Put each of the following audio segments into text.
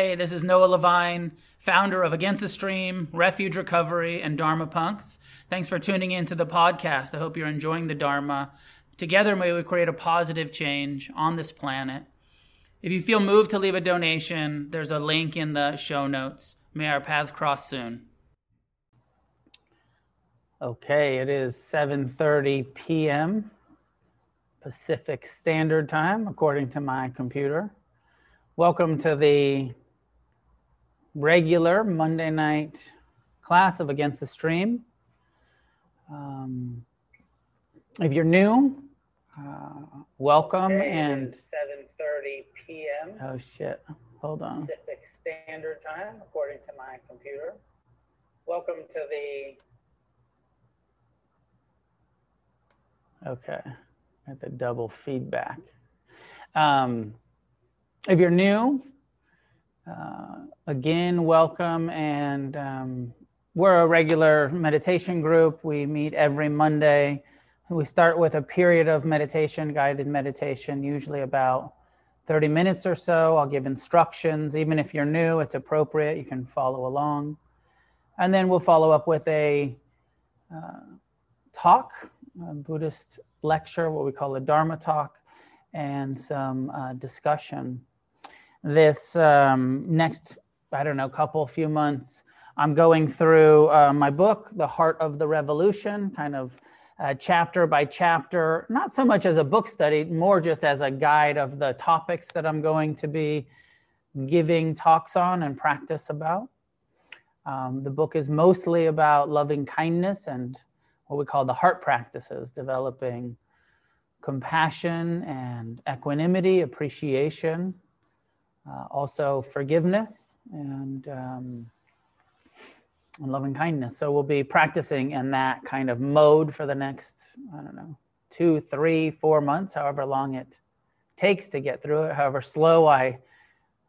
Hey, this is Noah Levine, founder of Against the Stream, Refuge Recovery, and Dharma Punks. Thanks for tuning in to the podcast. I hope you're enjoying the Dharma. Together, may we create a positive change on this planet. If you feel moved to leave a donation, there's a link in the show notes. May our paths cross soon. Okay, it is 7:30 p.m. Pacific Standard Time according to my computer. Welcome to the regular Monday night class of Against the Stream. Um, if you're new, uh, welcome it and is 7:30 p.m. oh shit, hold on. Pacific Standard Time, according to my computer. Welcome to the Okay, got the double feedback. Um, if you're new, uh, again, welcome. And um, we're a regular meditation group. We meet every Monday. We start with a period of meditation, guided meditation, usually about 30 minutes or so. I'll give instructions. Even if you're new, it's appropriate. You can follow along. And then we'll follow up with a uh, talk, a Buddhist lecture, what we call a Dharma talk, and some uh, discussion. This um, next, I don't know, couple, few months, I'm going through uh, my book, The Heart of the Revolution, kind of uh, chapter by chapter, not so much as a book study, more just as a guide of the topics that I'm going to be giving talks on and practice about. Um, the book is mostly about loving kindness and what we call the heart practices, developing compassion and equanimity, appreciation, uh, also forgiveness and, um, and loving kindness. So we'll be practicing in that kind of mode for the next, I don't know, two, three, four months, however long it takes to get through it, however slow I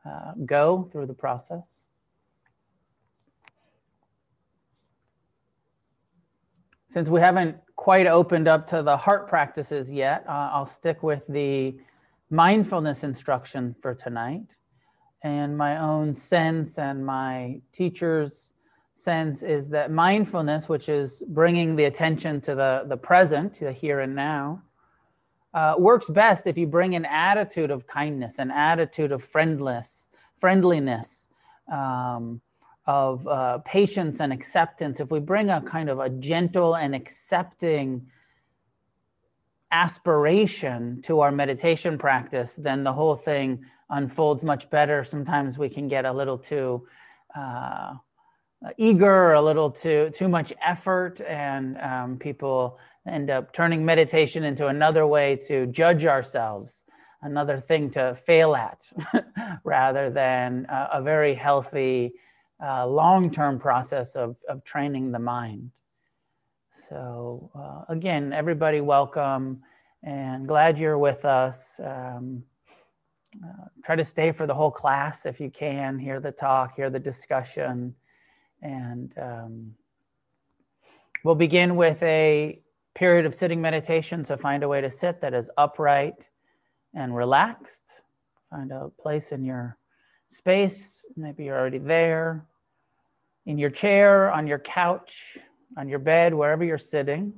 uh, go through the process. Since we haven't quite opened up to the heart practices yet, uh, I'll stick with the mindfulness instruction for tonight. And my own sense and my teacher's sense is that mindfulness, which is bringing the attention to the, the present, the here and now, uh, works best if you bring an attitude of kindness, an attitude of friendless, friendliness, um, of uh, patience and acceptance, if we bring a kind of a gentle and accepting aspiration to our meditation practice, then the whole thing unfolds much better. Sometimes we can get a little too uh, eager, a little too too much effort, and um, people end up turning meditation into another way to judge ourselves, another thing to fail at, rather than a, a very healthy uh, long-term process of, of training the mind. So uh, again, everybody welcome and glad you're with us. Um, uh, try to stay for the whole class if you can, hear the talk, hear the discussion. And um, we'll begin with a period of sitting meditation. So find a way to sit that is upright and relaxed. Find a place in your space. Maybe you're already there in your chair, on your couch, on your bed, wherever you're sitting,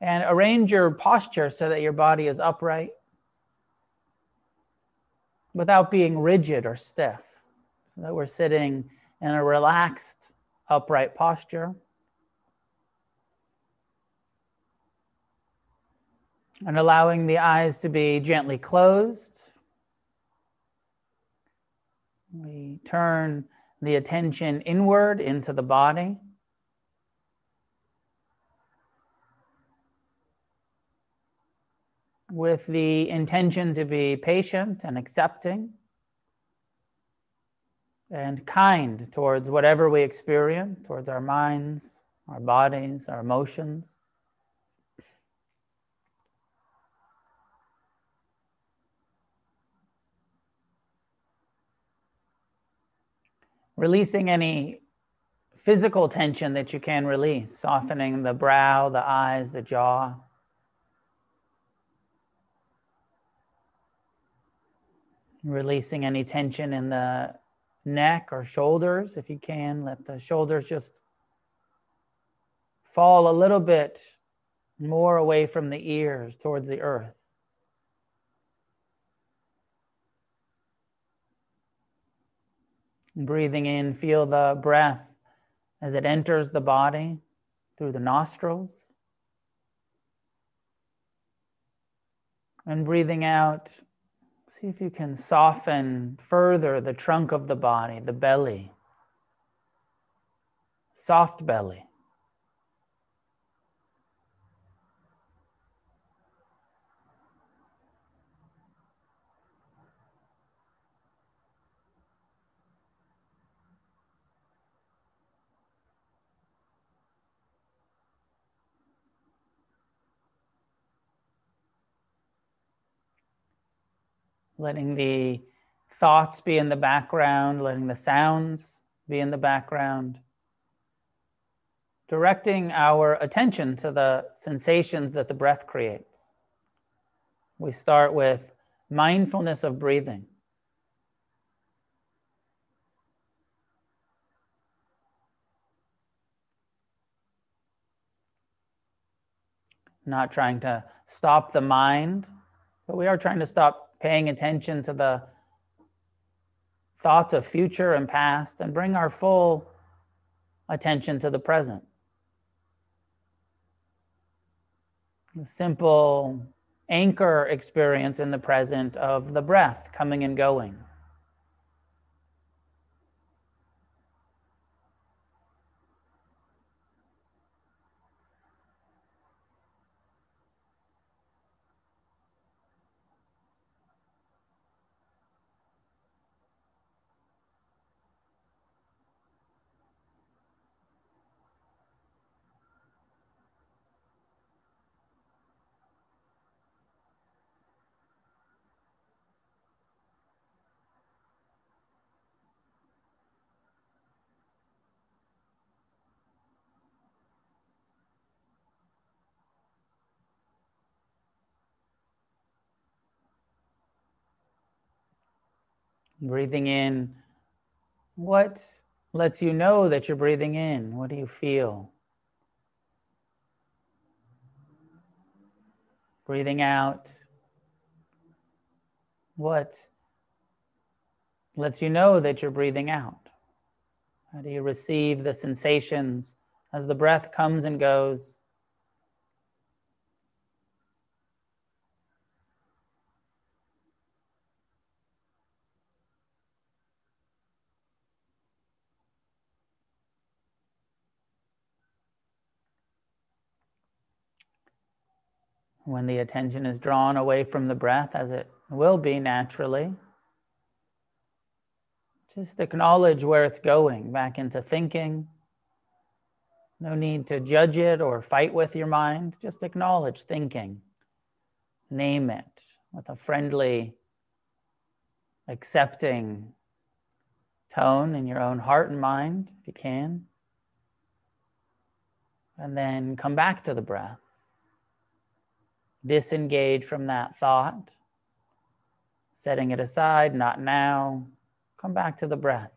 and arrange your posture so that your body is upright without being rigid or stiff, so that we're sitting in a relaxed, upright posture. And allowing the eyes to be gently closed. We turn the attention inward into the body. With the intention to be patient and accepting and kind towards whatever we experience, towards our minds, our bodies, our emotions. releasing any physical tension that you can release, softening the brow, the eyes, the jaw. Releasing any tension in the neck or shoulders if you can. Let the shoulders just fall a little bit more away from the ears towards the earth. Breathing in, feel the breath as it enters the body through the nostrils. And breathing out, see if you can soften further the trunk of the body, the belly, soft belly. Letting the thoughts be in the background, letting the sounds be in the background, directing our attention to the sensations that the breath creates. We start with mindfulness of breathing. Not trying to stop the mind, but we are trying to stop paying attention to the thoughts of future and past, and bring our full attention to the present. The simple anchor experience in the present of the breath coming and going. Breathing in, what lets you know that you're breathing in? What do you feel? Breathing out, what lets you know that you're breathing out? How do you receive the sensations as the breath comes and goes? When the attention is drawn away from the breath, as it will be naturally, just acknowledge where it's going back into thinking. No need to judge it or fight with your mind. Just acknowledge thinking. Name it with a friendly, accepting tone in your own heart and mind, if you can. And then come back to the breath disengage from that thought, setting it aside, not now. Come back to the breath.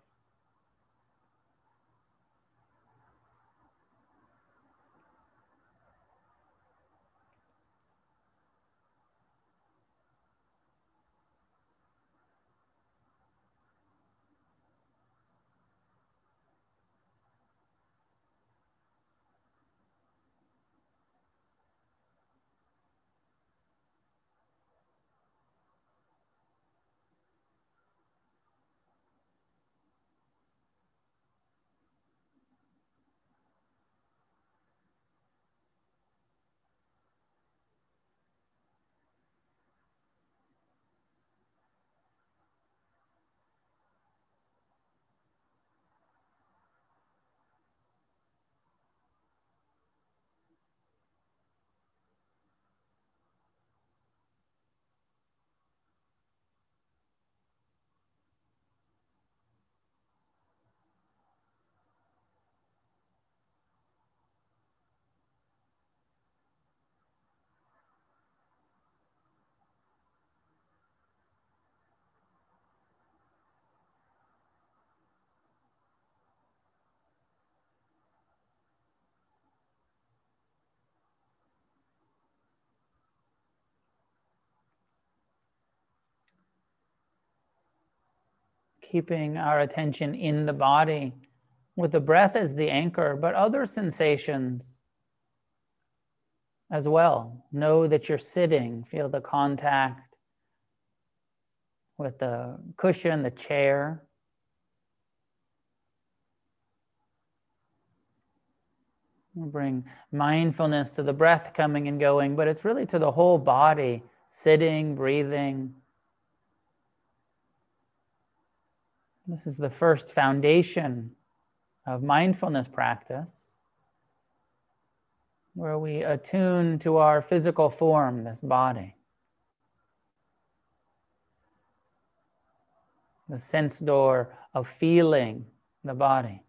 Keeping our attention in the body with the breath as the anchor, but other sensations as well. Know that you're sitting, feel the contact with the cushion, the chair. Bring mindfulness to the breath coming and going, but it's really to the whole body, sitting, breathing. This is the first foundation of mindfulness practice, where we attune to our physical form, this body. The sense door of feeling the body.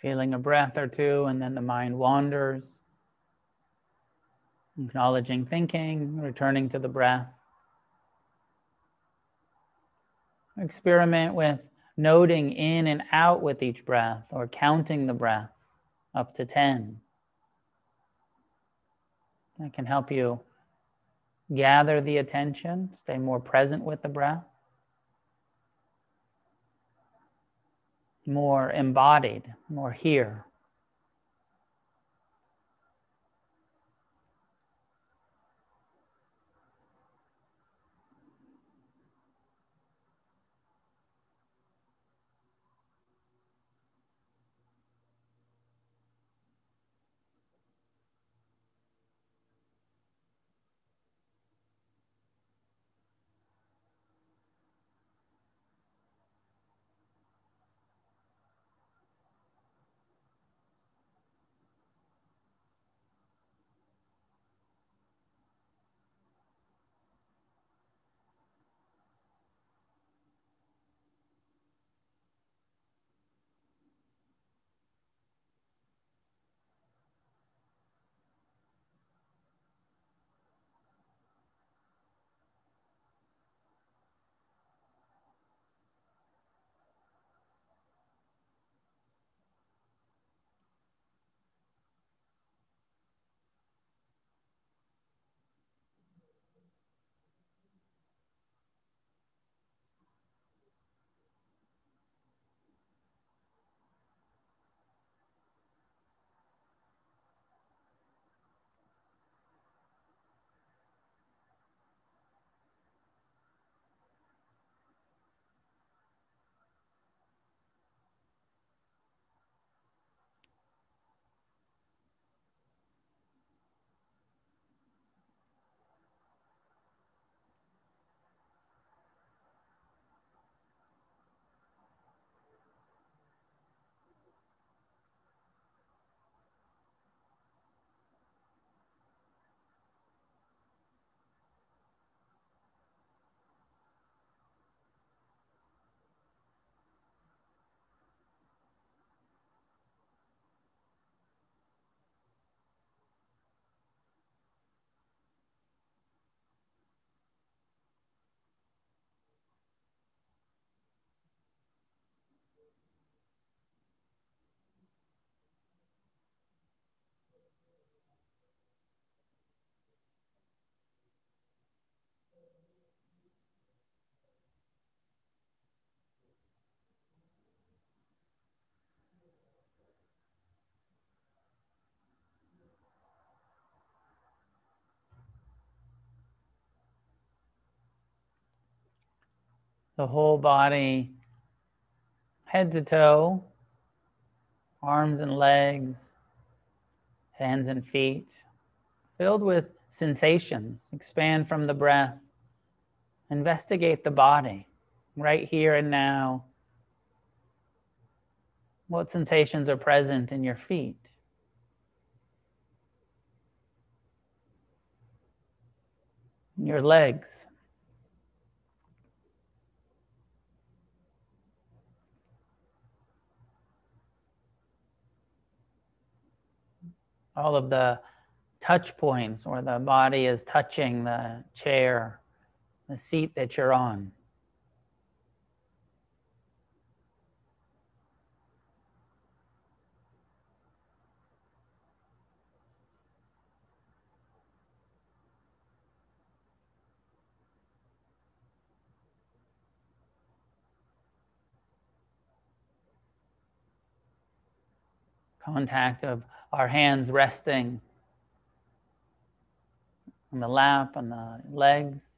Feeling a breath or two, and then the mind wanders, acknowledging thinking, returning to the breath. Experiment with noting in and out with each breath or counting the breath up to 10. That can help you gather the attention, stay more present with the breath. More embodied, more here. The whole body, head to toe, arms and legs, hands and feet, filled with sensations. Expand from the breath. Investigate the body right here and now. What sensations are present in your feet? Your legs. All of the touch points where the body is touching the chair, the seat that you're on. Contact of our hands resting on the lap, on the legs.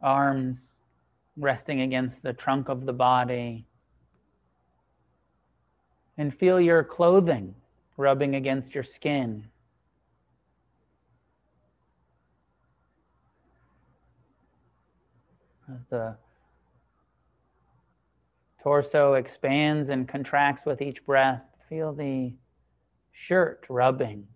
Arms resting against the trunk of the body. And feel your clothing rubbing against your skin. As the torso expands and contracts with each breath. Feel the shirt rubbing.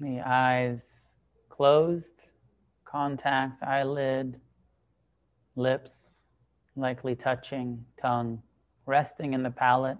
The eyes closed, contact, eyelid, lips likely touching, tongue resting in the palate.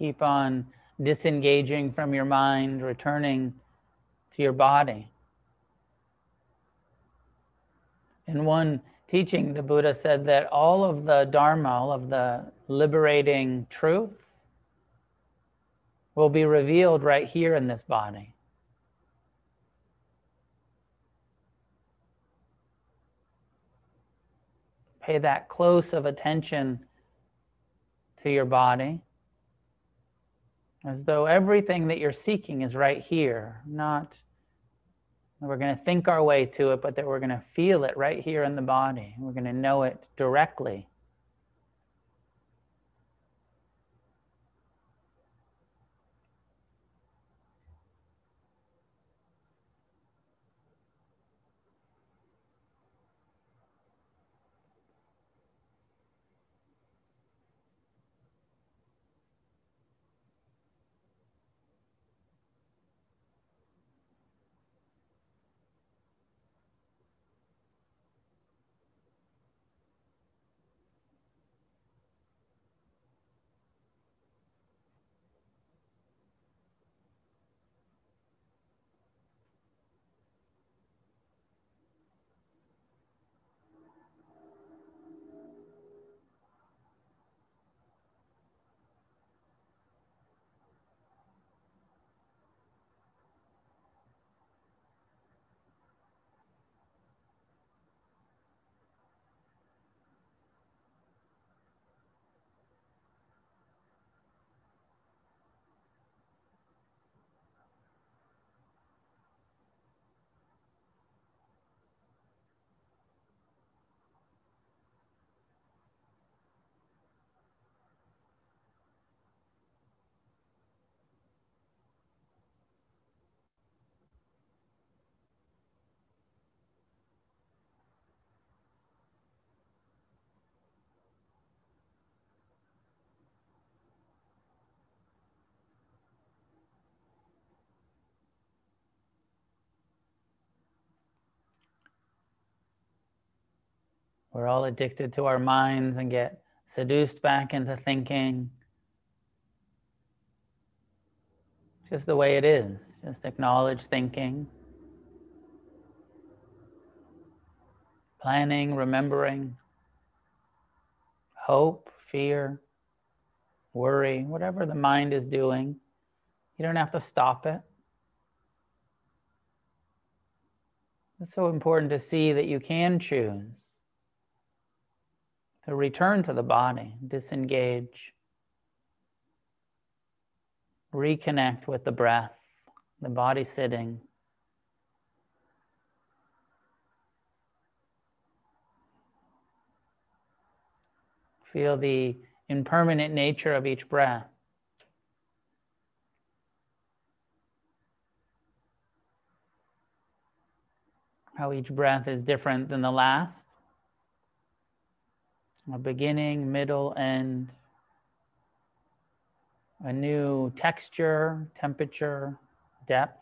Keep on disengaging from your mind, returning to your body. In one teaching, the Buddha said that all of the Dharma, all of the liberating truth, will be revealed right here in this body. Pay that close of attention to your body as though everything that you're seeking is right here, not we're going to think our way to it, but that we're going to feel it right here in the body. We're going to know it directly. We're all addicted to our minds and get seduced back into thinking. Just the way it is. Just acknowledge thinking. Planning, remembering, hope, fear, worry, whatever the mind is doing. You don't have to stop it. It's so important to see that you can choose to return to the body, disengage, reconnect with the breath, the body sitting. Feel the impermanent nature of each breath. How each breath is different than the last. A beginning, middle, end. A new texture, temperature, depth.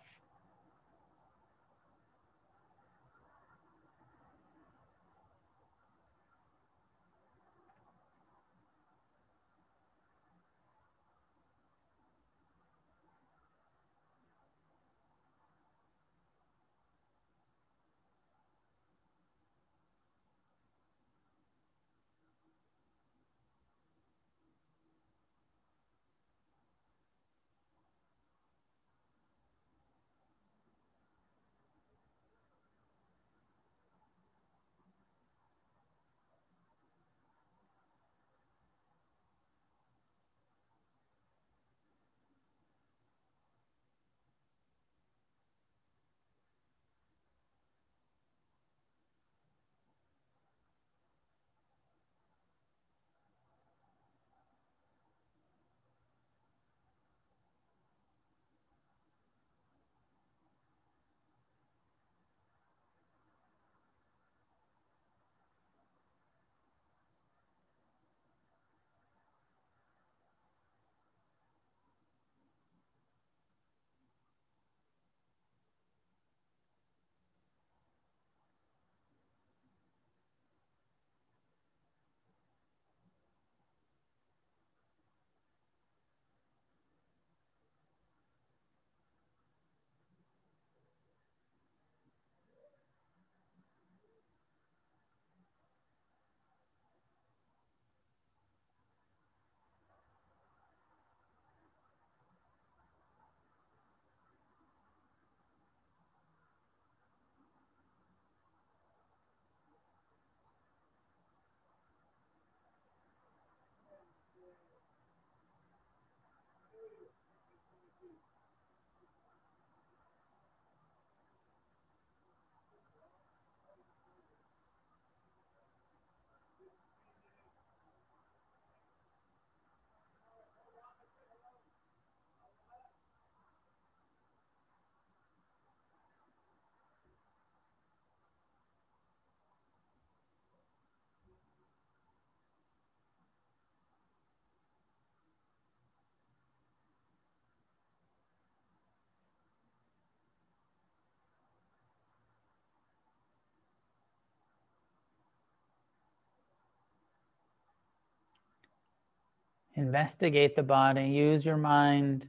Investigate the body, use your mind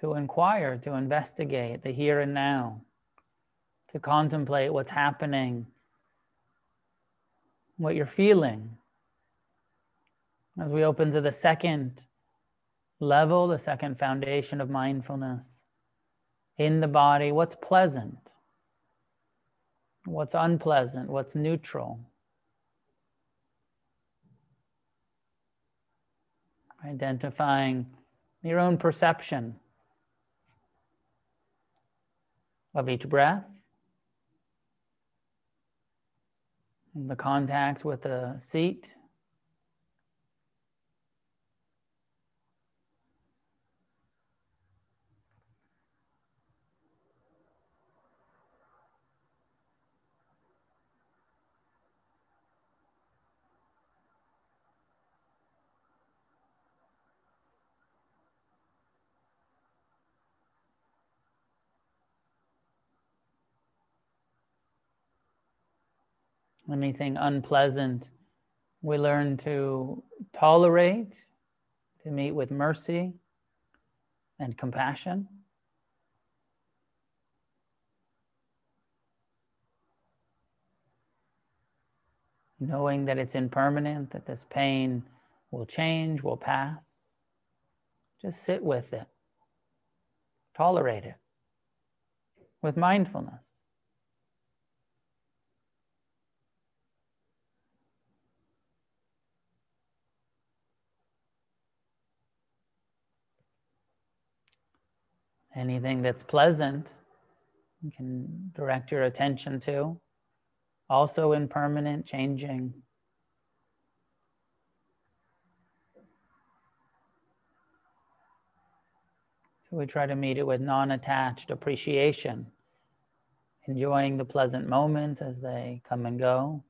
to inquire, to investigate the here and now, to contemplate what's happening, what you're feeling. As we open to the second level, the second foundation of mindfulness in the body, what's pleasant, what's unpleasant, what's neutral. Identifying your own perception of each breath, the contact with the seat. Anything unpleasant, we learn to tolerate, to meet with mercy and compassion. Knowing that it's impermanent, that this pain will change, will pass. Just sit with it, tolerate it with mindfulness. Anything that's pleasant, you can direct your attention to. Also impermanent, changing. So we try to meet it with non attached appreciation, enjoying the pleasant moments as they come and go.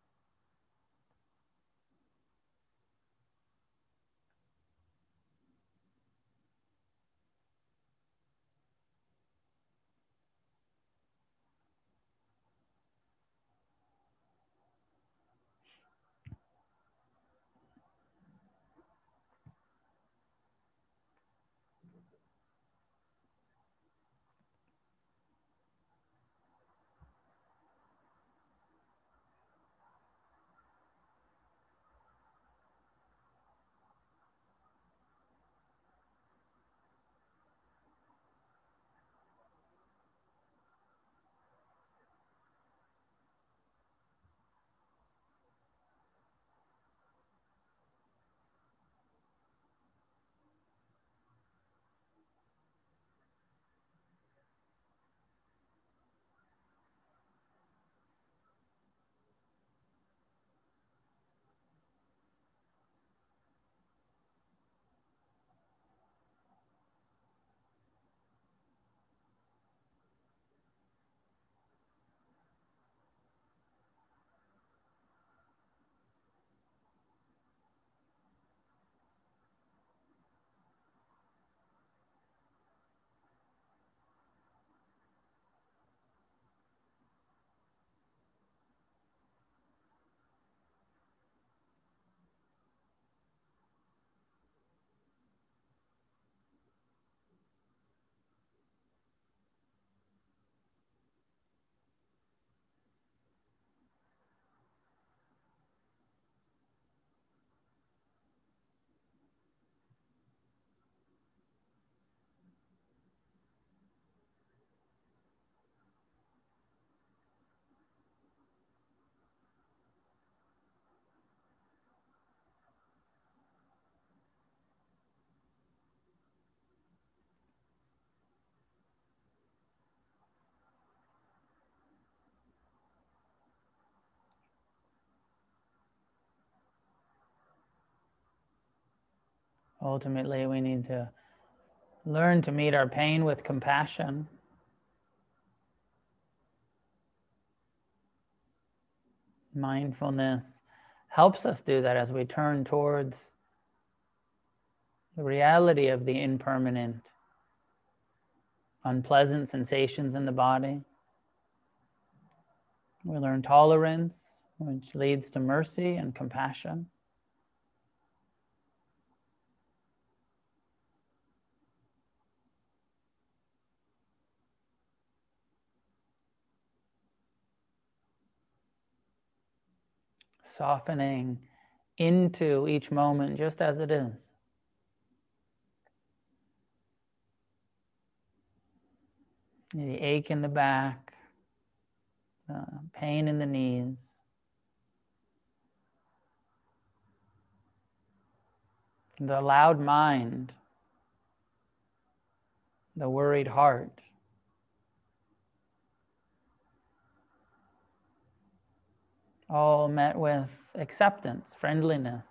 Ultimately, we need to learn to meet our pain with compassion. Mindfulness helps us do that as we turn towards the reality of the impermanent, unpleasant sensations in the body. We learn tolerance, which leads to mercy and compassion. Softening into each moment just as it is. The ache in the back, the pain in the knees. The loud mind, the worried heart. All met with acceptance, friendliness.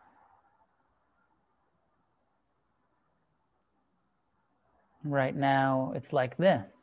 Right now, it's like this.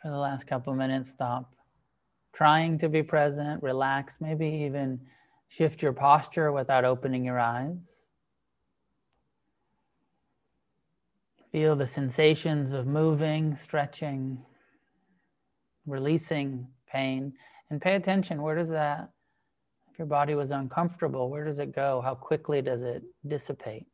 For the last couple of minutes, stop trying to be present, relax, maybe even shift your posture without opening your eyes. Feel the sensations of moving, stretching, releasing pain, and pay attention. Where does that, if your body was uncomfortable, where does it go? How quickly does it dissipate?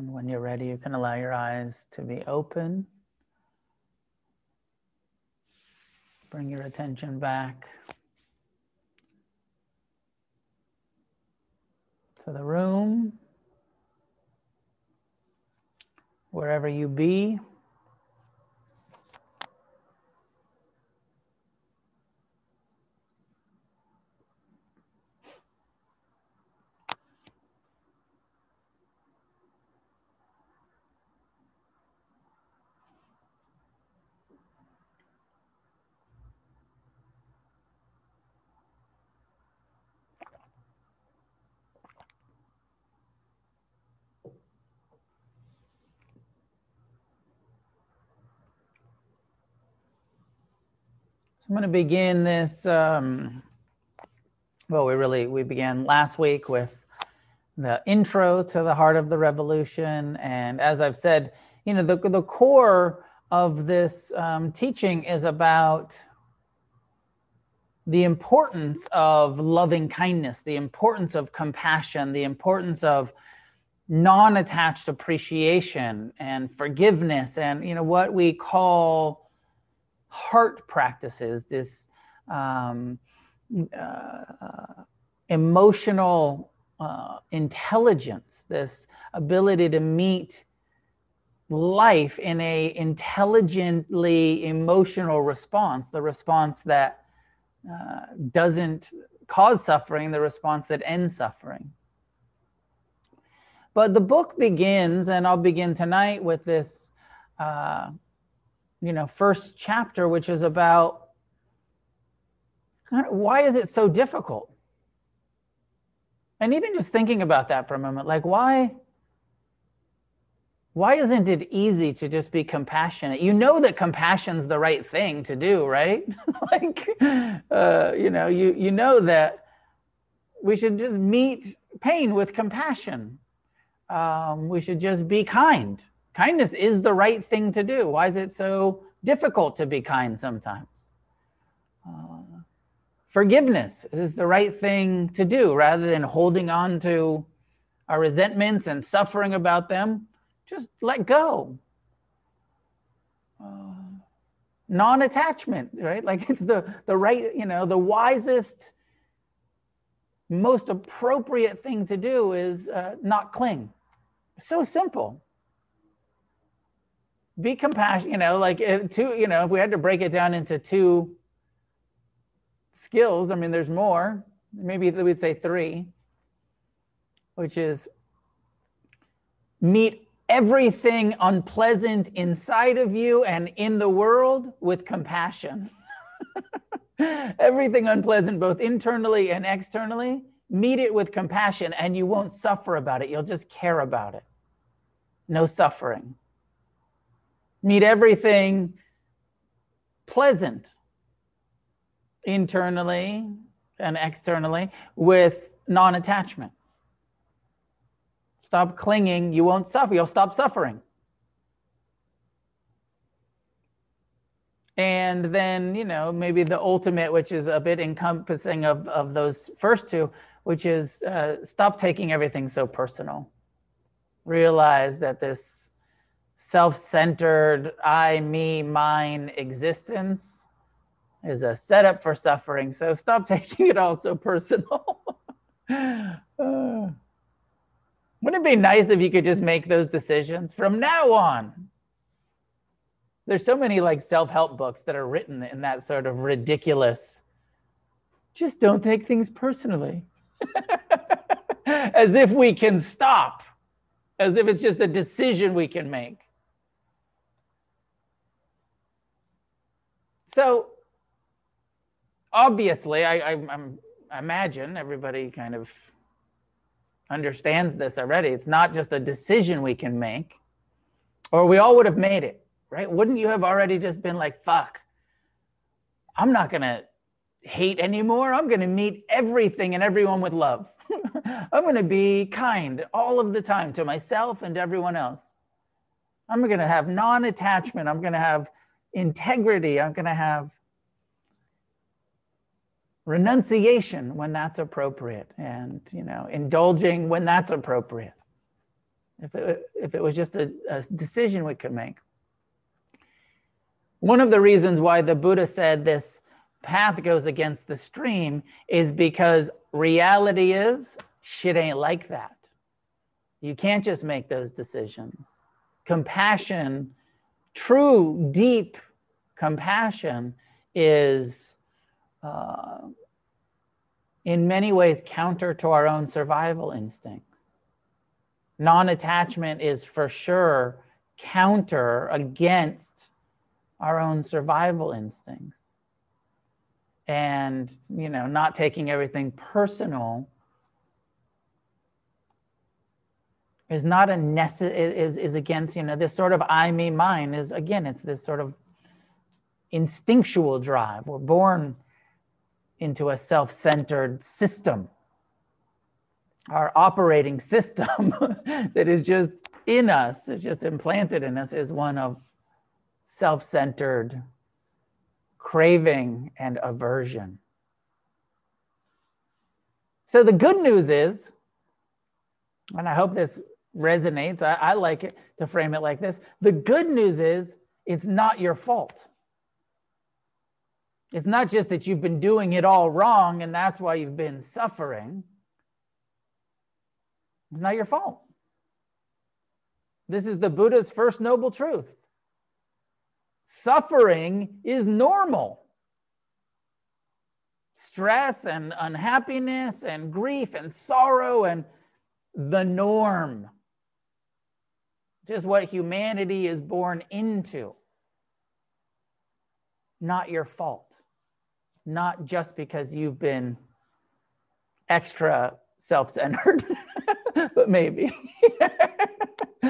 And when you're ready, you can allow your eyes to be open. Bring your attention back to the room, wherever you be. I'm going to begin this. Um, well, we really we began last week with the intro to the heart of the revolution, and as I've said, you know, the the core of this um, teaching is about the importance of loving kindness, the importance of compassion, the importance of non-attached appreciation and forgiveness, and you know what we call heart practices, this um, uh, emotional uh, intelligence, this ability to meet life in a intelligently emotional response, the response that uh, doesn't cause suffering, the response that ends suffering. But the book begins, and I'll begin tonight with this uh, you know first chapter which is about why is it so difficult? And even just thinking about that for a moment like why why isn't it easy to just be compassionate? You know that compassion's the right thing to do right? Like uh, you know you you know that we should just meet pain with compassion. Um, we should just be kind Kindness is the right thing to do. Why is it so difficult to be kind sometimes? Uh, forgiveness is the right thing to do rather than holding on to our resentments and suffering about them. Just let go. Uh, non-attachment right like it's the the right you know the wisest most appropriate thing to do is uh, not cling so simple be compassionate, you know, like if two, you know, if we had to break it down into two skills, I mean, there's more, maybe we'd say three, which is meet everything unpleasant inside of you and in the world with compassion. everything unpleasant, both internally and externally, meet it with compassion and you won't suffer about it. You'll just care about it. No suffering meet everything pleasant internally and externally with non attachment. Stop clinging, you won't suffer, you'll stop suffering. And then, you know, maybe the ultimate, which is a bit encompassing of, of those first two, which is uh, stop taking everything so personal. Realize that this self centered, I, me, mine existence is a setup for suffering. So stop taking it all so personal. Wouldn't it be nice if you could just make those decisions from now on? There's so many like self-help books that are written in that sort of ridiculous just don't take things personally. As if we can stop. As if it's just a decision we can make. So obviously, I, I, I'm, imagine everybody kind of understands this already. It's not just a decision we can make, or we all would have made it, right? Wouldn't you have already just been like, fuck, I'm not going to hate anymore. I'm going to meet everything and everyone with love. I'm going to be kind all of the time to myself and everyone else. I'm going to have non attachment. I'm going to have integrity. I'm going to have renunciation when that's appropriate and you know indulging when that's appropriate. If it, if it was just a, a decision we could make. One of the reasons why the buddha said this path goes against the stream is because reality is shit ain't like that. You can't just make those decisions. Compassion true deep compassion is uh, in many ways counter to our own survival instincts. Non attachment is for sure counter against our own survival instincts. And, you know, not taking everything personal is not a necess- is, is against, you know, this sort of I, me, mine is again, it's this sort of instinctual drive. We're born into a self centered system. Our operating system that is just in us, is just implanted in us, is one of self centered craving and aversion. So the good news is, and I hope this resonates, I, I, like it to frame it like this the good news is it's not your fault. It's not just that you've been doing it all wrong and that's why you've been suffering. It's not your fault. This is the Buddha's first noble truth. Suffering is normal. Stress and unhappiness and grief and sorrow and the norm. Just what humanity is born into. Not your fault not just because you've been extra self centered, but maybe.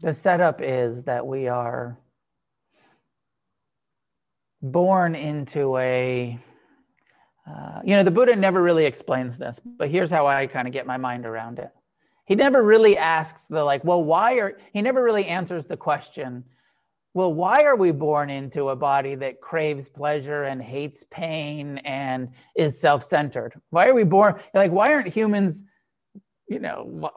the setup is that we are born into a uh, you know, the Buddha never really explains this, but here's how I kind of get my mind around it. He never really asks the, like, well, why are, he never really answers the question, well, why are we born into a body that craves pleasure and hates pain and is self centered? Why are we born, like, why aren't humans, you know,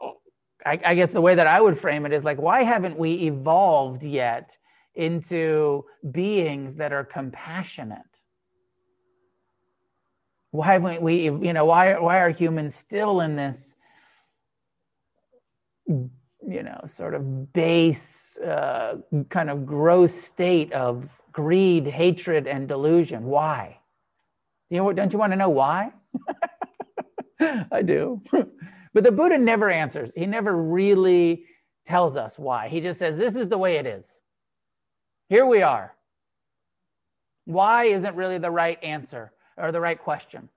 I, I guess the way that I would frame it is like, why haven't we evolved yet into beings that are compassionate? why haven't we you know why why are humans still in this you know sort of base uh, kind of gross state of greed hatred and delusion? Why? Do you know don't you want to know why? I do. But the buddha never answers. He never really tells us why. He just says this is the way it is here we are why isn't really the right answer or the right question.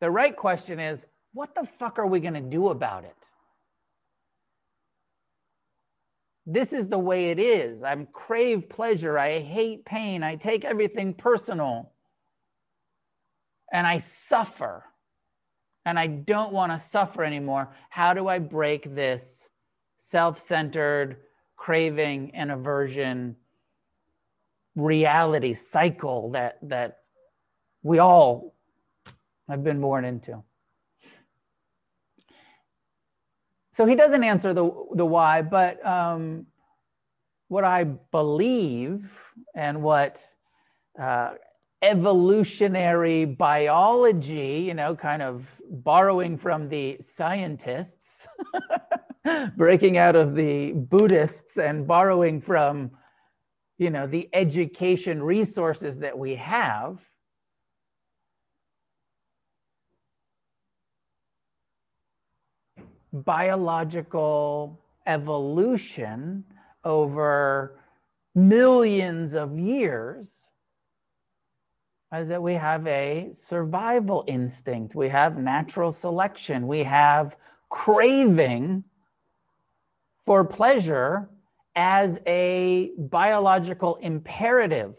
The right question is, what the fuck are we going to do about it? This is the way it is. I crave pleasure. I hate pain. I take everything personal. And I suffer. And I don't want to suffer anymore. How do I break this self centered craving and aversion reality cycle that, that we all have been born into. so he doesn't answer the the why, but um, what I believe and what uh, evolutionary biology, you know, kind of borrowing from the scientists, breaking out of the Buddhists and borrowing from, you know, the education resources that we have. Biological evolution over millions of years is that we have a survival instinct, we have natural selection, we have craving for pleasure as a biological imperative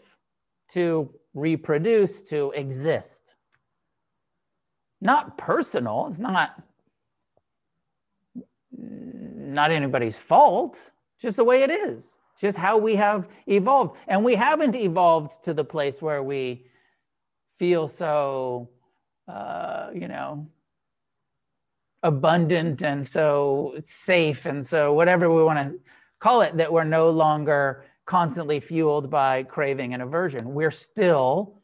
to reproduce, to exist. Not personal, it's not not anybody's fault, just the way it is. Just how we have evolved. And we haven't evolved to the place where we feel so, uh, you know, abundant and so safe and so whatever we want to call it, that we're no longer constantly fueled by craving and aversion. We're still.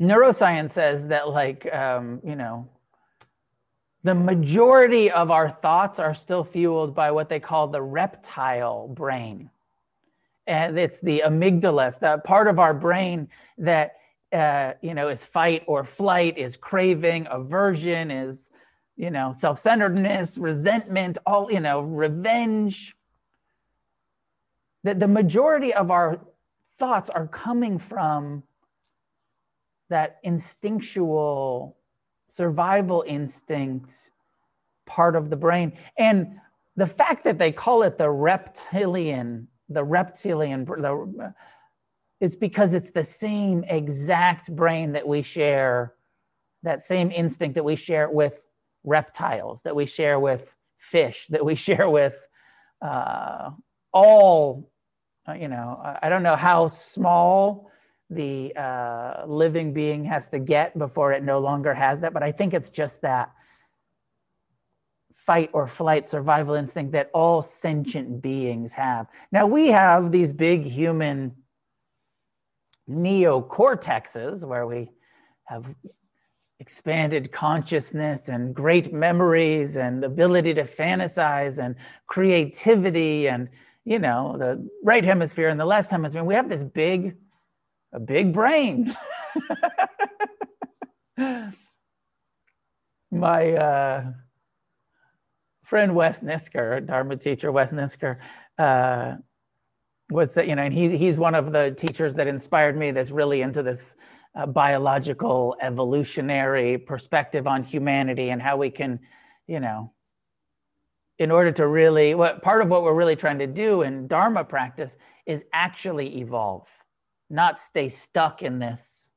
Neuroscience says that, like, um, you know, the majority of our thoughts are still fueled by what they call the reptile brain and it's the amygdala, that part of our brain that uh, you know is fight or flight, is craving, aversion, is you know self-centeredness, resentment, all you know revenge. That the majority of our thoughts are coming from that instinctual survival instinct part of the brain and the fact that they call it the reptilian the reptilian, the, it's because it's the same exact brain that we share, that same instinct that we share with reptiles, that we share with fish, that we share with uh, all, uh, you know, I don't know how small the uh, living being has to get before it no longer has that, but I think it's just that fight or flight survival instinct that all sentient beings have. Now, we have these big human neocortexes where we have expanded consciousness and great memories and ability to fantasize and creativity and you know the right hemisphere and the left hemisphere we have this big a big brain my uh friend Wes Nisker, Dharma teacher Wes Nisker, uh, was that you know, and he he's one of the teachers that inspired me. That's really into this uh, biological evolutionary perspective on humanity and how we can, you know, in order to really what part of what we're really trying to do in Dharma practice is actually evolve, not stay stuck in this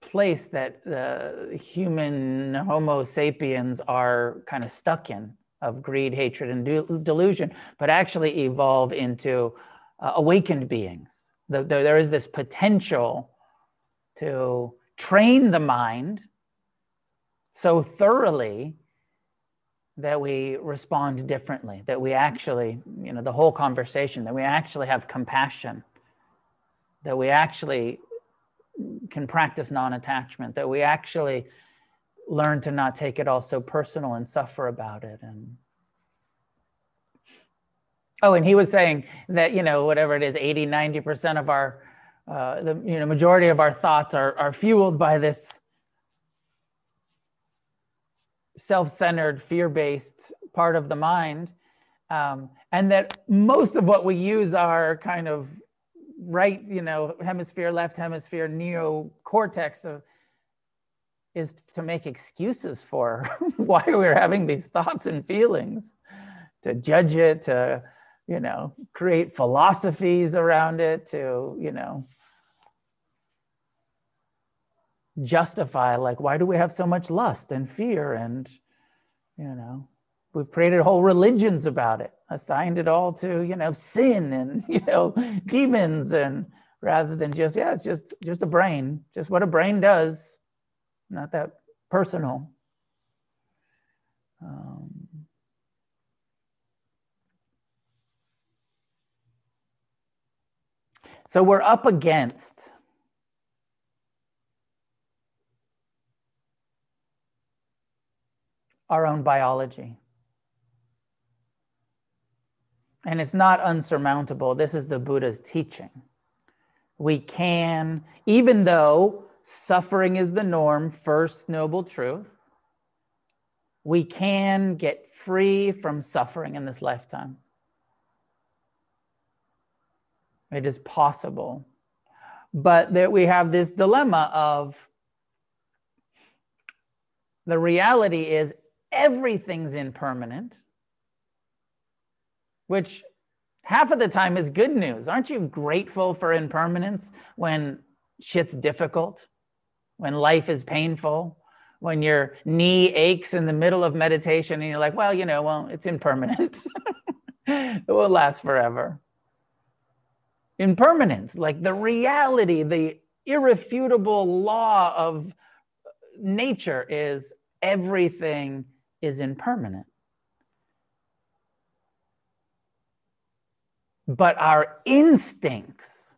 place that the human Homo sapiens are kind of stuck in of greed, hatred, and de- delusion, but actually evolve into uh, awakened beings. The, the, there is this potential to train the mind so thoroughly that we respond differently, that we actually, you know, the whole conversation, that we actually have compassion, that we actually can practice non-attachment that we actually learn to not take it all so personal and suffer about it and oh and he was saying that you know whatever it is 80 90% of our uh, the you know majority of our thoughts are are fueled by this self-centered fear-based part of the mind um, and that most of what we use are kind of right, you know, hemisphere, left hemisphere, neocortex of, is to make excuses for why we're having these thoughts and feelings, to judge it, to, you know, create philosophies around it, to, you know, justify like why do we have so much lust and fear and you know we've created whole religions about it assigned it all to you know sin and you know demons and rather than just yeah it's just just a brain just what a brain does not that personal. Um, so we're up against our own biology. And it's not unsurmountable. This is the Buddha's teaching. We can, even though suffering is the norm, first noble truth, we can get free from suffering in this lifetime. It is possible. But that we have this dilemma of the reality is everything's impermanent, which half of the time is good news. Aren't you grateful for impermanence when shit's difficult, when life is painful, when your knee aches in the middle of meditation and you're like, well, you know, well, it's impermanent. it won't last forever. Impermanence, like the reality, the irrefutable law of nature is everything is impermanent. But our instincts,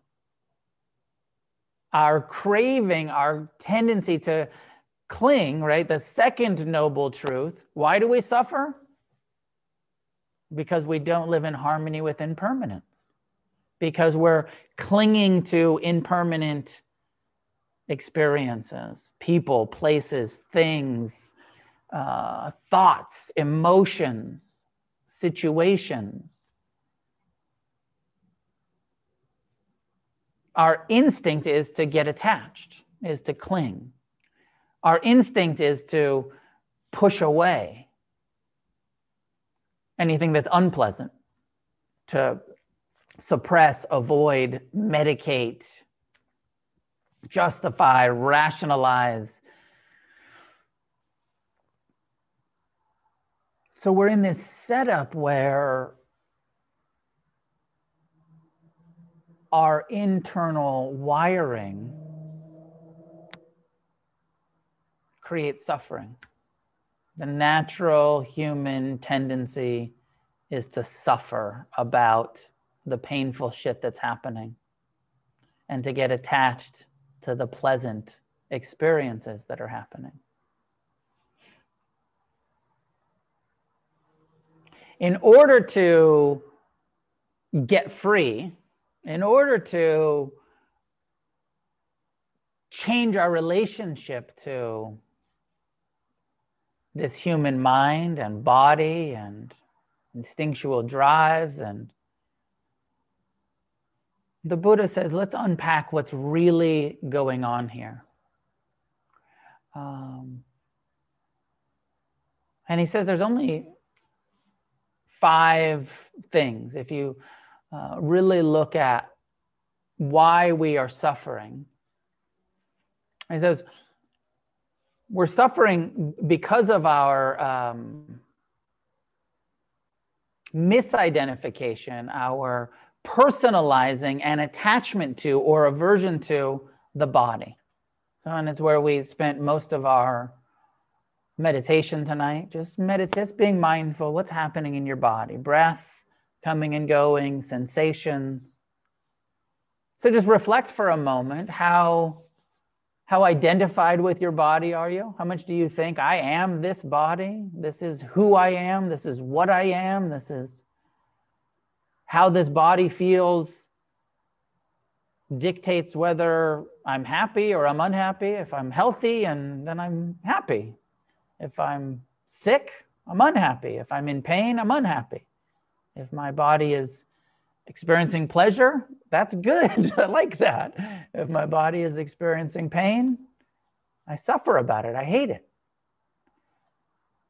our craving, our tendency to cling, right? The second noble truth. Why do we suffer? Because we don't live in harmony with impermanence, because we're clinging to impermanent experiences, people, places, things, uh, thoughts, emotions, situations. Our instinct is to get attached, is to cling. Our instinct is to push away anything that's unpleasant, to suppress, avoid, medicate, justify, rationalize, So we're in this setup where our internal wiring creates suffering. The natural human tendency is to suffer about the painful shit that's happening and to get attached to the pleasant experiences that are happening. in order to get free, in order to change our relationship to this human mind and body and instinctual drives and the buddha says let's unpack what's really going on here. Um, and he says there's only five things, if you uh, really look at why we are suffering, he says, we're suffering because of our um, misidentification, our personalizing and attachment to or aversion to the body. So, and it's where we spent most of our meditation tonight. Just meditate, just being mindful what's happening in your body, breath coming and going, sensations. So just reflect for a moment how how identified with your body are you? How much do you think I am this body? This is who I am, this is what I am, this is how this body feels dictates whether I'm happy or I'm unhappy. If I'm healthy and then I'm happy. If I'm sick, I'm unhappy. If I'm in pain, I'm unhappy. If my body is experiencing pleasure, that's good. I like that. If my body is experiencing pain, I suffer about it. I hate it.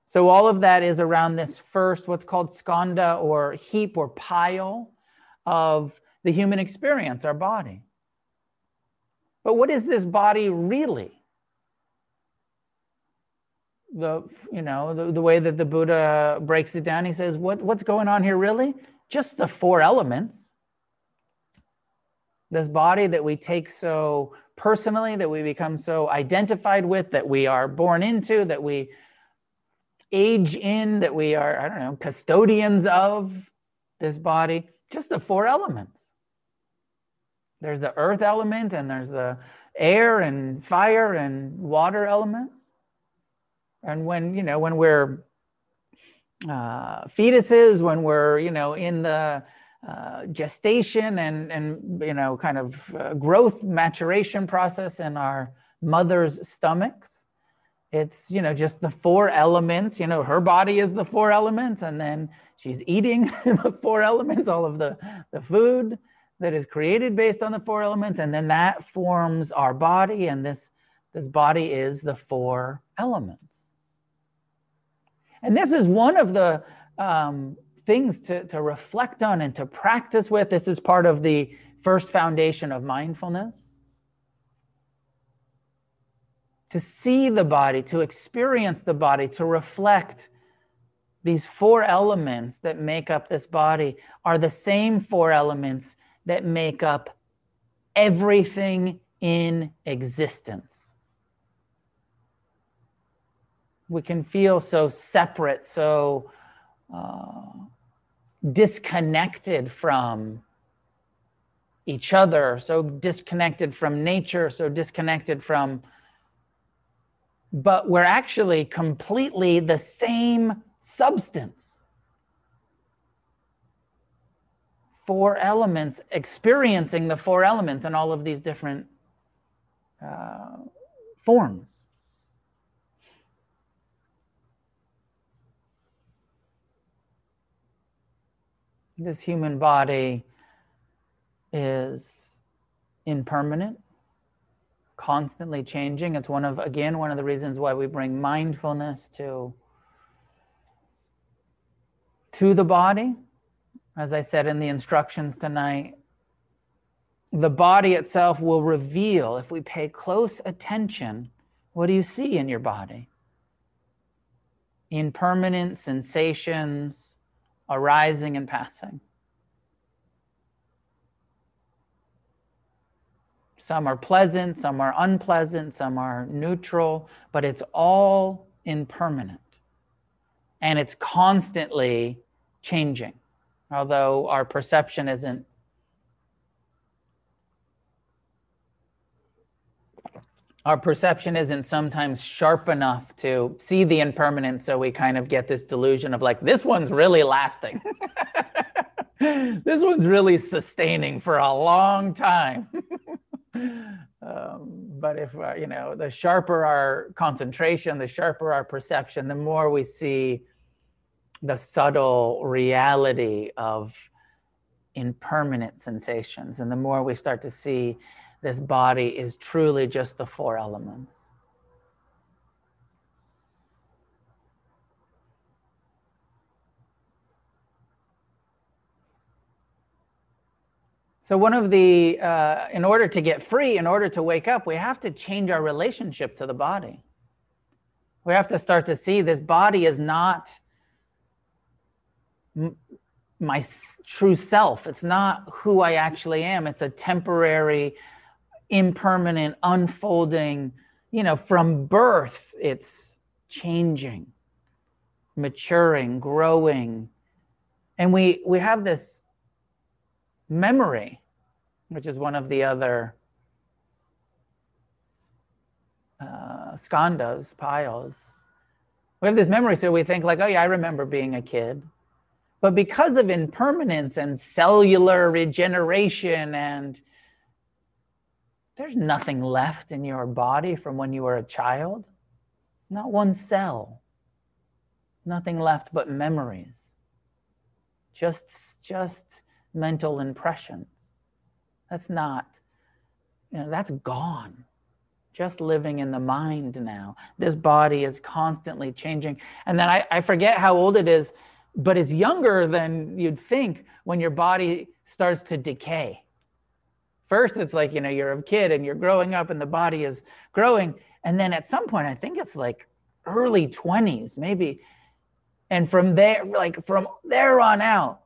So, all of that is around this first, what's called skanda or heap or pile of the human experience, our body. But what is this body really? the you know the, the way that the buddha breaks it down he says what what's going on here really just the four elements this body that we take so personally, that we become so identified with, that we are born into, that we age in, that we are, I don't know, custodians of this body, just the four elements. There's the earth element, and there's the air and fire and water element. And when, you know, when we're uh, fetuses, when we're, you know, in the uh, gestation and, and, you know, kind of uh, growth maturation process in our mother's stomachs, it's, you know, just the four elements, you know, her body is the four elements, and then she's eating the four elements, all of the, the food that is created based on the four elements and then that forms our body and this this body is the four elements. And this is one of the um, things to, to reflect on and to practice with. This is part of the first foundation of mindfulness to see the body to experience the body to reflect these four elements that make up this body are the same four elements that make up everything in existence. We can feel so separate, so uh, disconnected from each other, so disconnected from nature, so disconnected from, but we're actually completely the same substance. four elements, experiencing the four elements in all of these different uh, forms. This human body is impermanent, constantly changing. It's one of, again, one of the reasons why we bring mindfulness to, to the body as I said in the instructions tonight, the body itself will reveal, if we pay close attention, what do you see in your body? Impermanent sensations arising and passing. Some are pleasant, some are unpleasant, some are neutral, but it's all impermanent. And it's constantly changing although our perception isn't our perception isn't sometimes sharp enough to see the impermanence so we kind of get this delusion of like this one's really lasting this one's really sustaining for a long time um, but if uh, you know the sharper our concentration the sharper our perception the more we see the subtle reality of impermanent sensations. And the more we start to see this body is truly just the four elements. So, one of the, uh, in order to get free, in order to wake up, we have to change our relationship to the body. We have to start to see this body is not my true self. It's not who I actually am. It's a temporary, impermanent, unfolding, you know, from birth, it's changing, maturing, growing. And we we have this memory, which is one of the other uh, skandhas, piles. We have this memory, so we think like, oh yeah, I remember being a kid. But because of impermanence and cellular regeneration, and there's nothing left in your body from when you were a child, not one cell, nothing left but memories, just, just mental impressions. That's not, you know, that's gone just living in the mind now. This body is constantly changing. And then I, I forget how old it is but it's younger than you'd think when your body starts to decay. First, it's like, you know, you're a kid and you're growing up and the body is growing. And then at some point, I think it's like early 20s, maybe. And from there, like from there on out,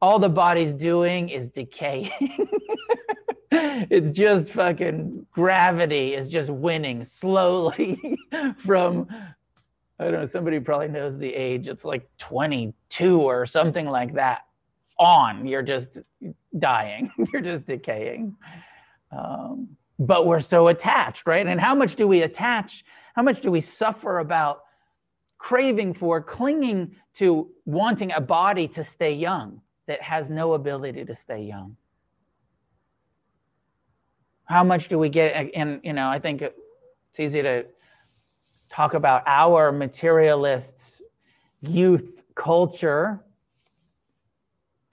all the body's doing is decaying. it's just fucking gravity is just winning slowly from I don't know, somebody probably knows the age. It's like 22 or something like that on. You're just dying, you're just decaying. Um, but we're so attached, right? And how much do we attach? How much do we suffer about craving for, clinging to wanting a body to stay young that has no ability to stay young? How much do we get? And, you know, I think it's easy to talk about our materialists youth culture.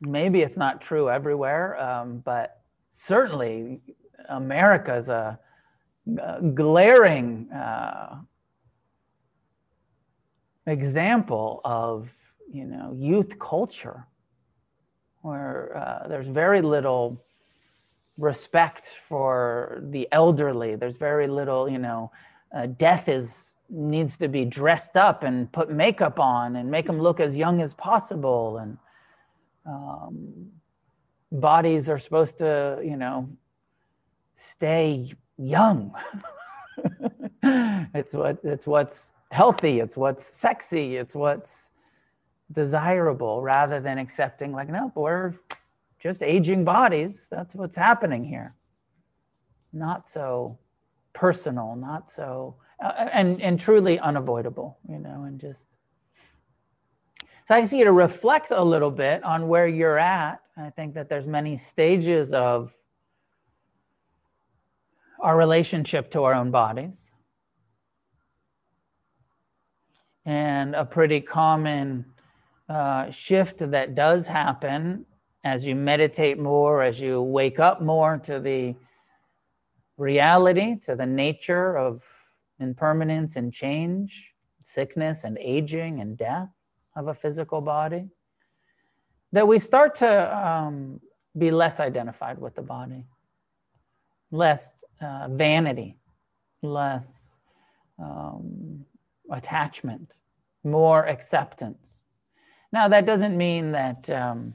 Maybe it's not true everywhere, um, but certainly America is a, a glaring uh, example of you know youth culture, where uh, there's very little respect for the elderly. There's very little, you know, uh, death is needs to be dressed up and put makeup on and make them look as young as possible. And um, bodies are supposed to you know stay young. It's what it's what's healthy. It's what's sexy. It's what's desirable rather than accepting like no we're just aging bodies. That's what's happening here. Not so personal not so uh, and and truly unavoidable you know and just. So i ask you to reflect a little bit on where you're at. I think that there's many stages of our relationship to our own bodies. And a pretty common uh, shift that does happen as you meditate more as you wake up more to the reality to the nature of impermanence and change, sickness and aging and death of a physical body, that we start to um, be less identified with the body, less uh, vanity, less um, attachment, more acceptance. Now, that doesn't mean that. Um,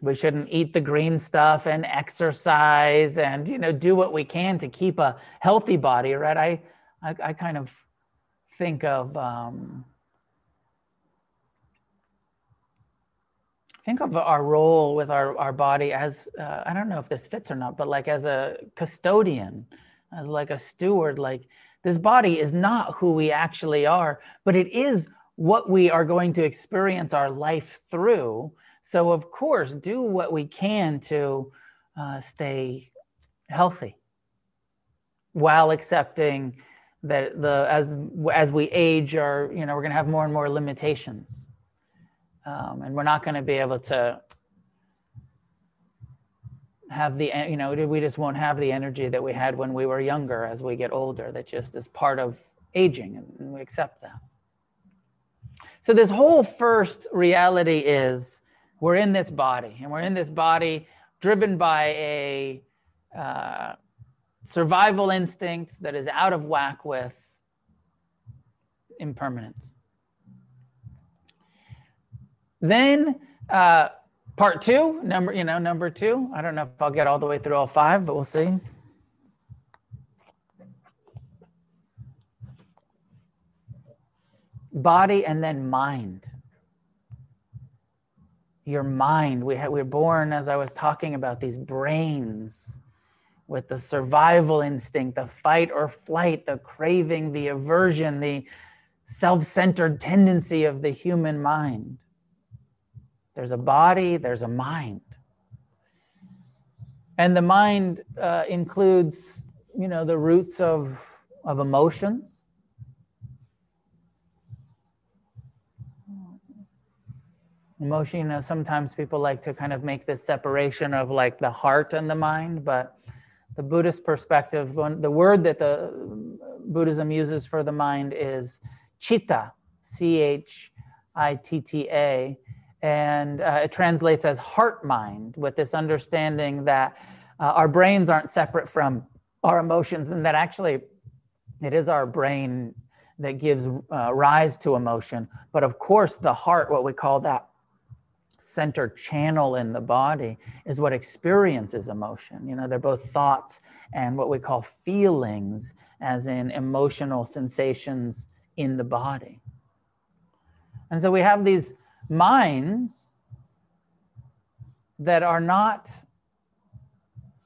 we shouldn't eat the green stuff and exercise and you know do what we can to keep a healthy body right i I, I kind of think of um, think of our role with our, our body as uh, i don't know if this fits or not but like as a custodian as like a steward like this body is not who we actually are but it is what we are going to experience our life through. So of course do what we can to uh, stay healthy while accepting that the as as we age are you know we're going to have more and more limitations. Um, and we're not going to be able to have the you know we just won't have the energy that we had when we were younger as we get older that just is part of aging and we accept that so this whole first reality is we're in this body and we're in this body driven by a uh, survival instinct that is out of whack with impermanence. Then uh, part two, number you know number two. I don't know if I'll get all the way through all five, but we'll see. Body and then mind. Your mind. We ha- we're born, as I was talking about, these brains with the survival instinct, the fight or flight, the craving, the aversion, the self centered tendency of the human mind. There's a body, there's a mind. And the mind uh, includes, you know, the roots of, of emotions. Emotion, you know, sometimes people like to kind of make this separation of like the heart and the mind, but the Buddhist perspective, when the word that the Buddhism uses for the mind is chitta, C H I T T A, and uh, it translates as heart mind, with this understanding that uh, our brains aren't separate from our emotions, and that actually it is our brain that gives uh, rise to emotion. But of course, the heart, what we call that center channel in the body is what experiences emotion. You know, they're both thoughts and what we call feelings, as in emotional sensations in the body. And so we have these minds that are not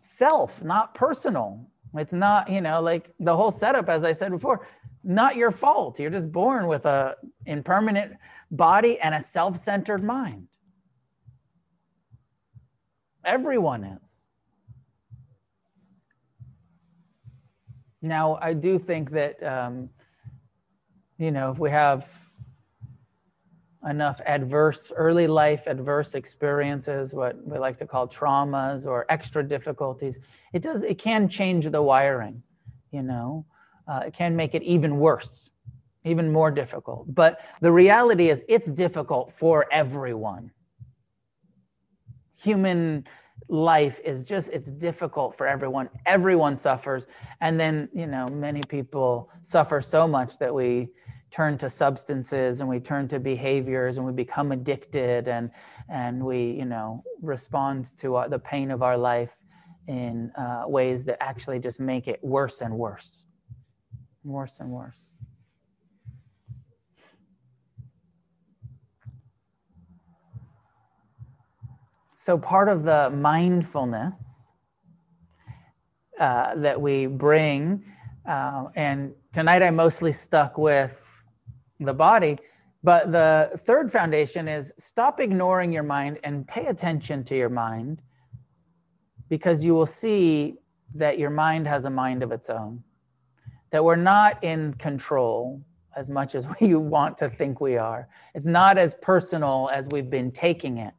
self, not personal. It's not, you know, like the whole setup, as I said before, not your fault. You're just born with a impermanent body and a self-centered mind. Everyone is. Now, I do think that, um, you know, if we have enough adverse, early life adverse experiences, what we like to call traumas or extra difficulties, it does, it can change the wiring, you know, uh, it can make it even worse, even more difficult. But the reality is it's difficult for everyone human life is just it's difficult for everyone. Everyone suffers. And then you know many people suffer so much that we turn to substances and we turn to behaviors and we become addicted and and we you know respond to our, the pain of our life in uh, ways that actually just make it worse and worse. Worse and worse So, part of the mindfulness uh, that we bring, uh, and tonight I mostly stuck with the body, but the third foundation is stop ignoring your mind and pay attention to your mind because you will see that your mind has a mind of its own, that we're not in control as much as we want to think we are. It's not as personal as we've been taking it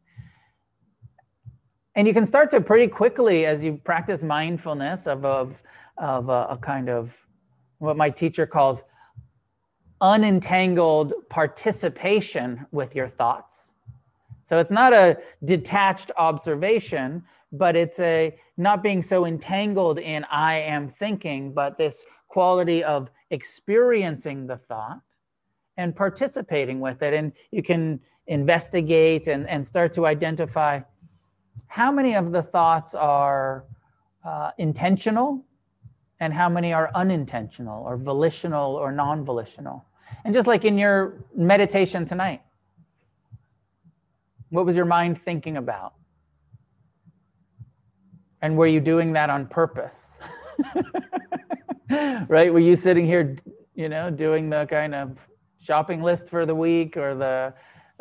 and you can start to pretty quickly as you practice mindfulness of, of, of a, a kind of what my teacher calls unentangled participation with your thoughts. So it's not a detached observation, but it's a not being so entangled in I am thinking, but this quality of experiencing the thought and participating with it. And you can investigate and, and start to identify how many of the thoughts are uh, intentional and how many are unintentional or volitional or non volitional? And just like in your meditation tonight, what was your mind thinking about? And were you doing that on purpose? right? Were you sitting here, you know, doing the kind of shopping list for the week or the,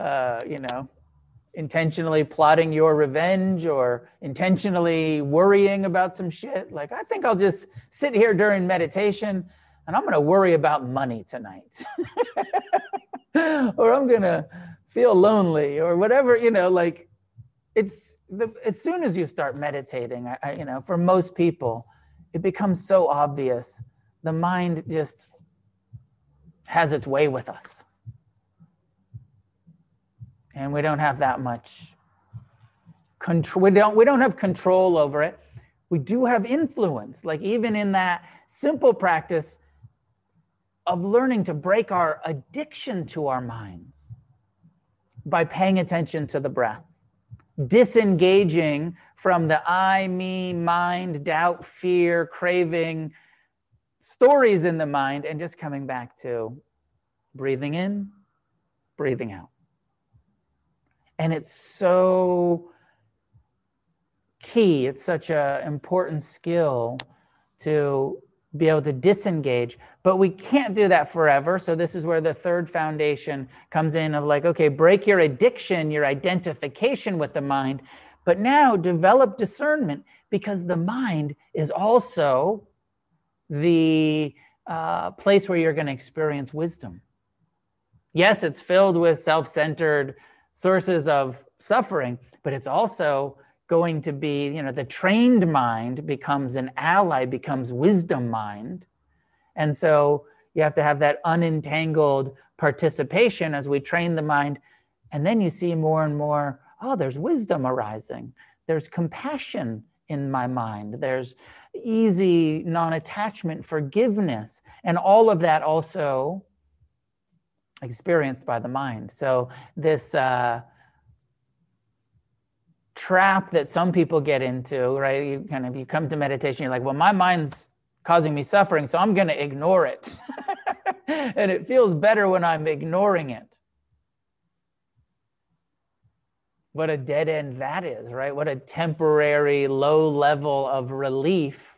uh, you know, intentionally plotting your revenge or intentionally worrying about some shit. Like, I think I'll just sit here during meditation and I'm going to worry about money tonight. or I'm going to feel lonely or whatever, you know, like it's the, as soon as you start meditating, I, I, you know, for most people, it becomes so obvious. The mind just has its way with us and we don't have that much control we don't we don't have control over it. We do have influence. Like even in that simple practice of learning to break our addiction to our minds by paying attention to the breath disengaging from the i me mind doubt fear craving stories in the mind and just coming back to breathing in breathing out and it's so key it's such an important skill to be able to disengage. But we can't do that forever. So this is where the third foundation comes in of like okay break your addiction your identification with the mind but now develop discernment because the mind is also the uh, place where you're going to experience wisdom. Yes it's filled with self-centered sources of suffering, but it's also going to be, you know, the trained mind becomes an ally, becomes wisdom mind. And so you have to have that unentangled participation as we train the mind. And then you see more and more, oh, there's wisdom arising. There's compassion in my mind. There's easy non attachment, forgiveness. And all of that also experienced by the mind. So this uh, trap that some people get into, right? You kind of you come to meditation, you're like, well, my mind's causing me suffering, so I'm going to ignore it. and it feels better when I'm ignoring it. What a dead end that is, right? What a temporary low level of relief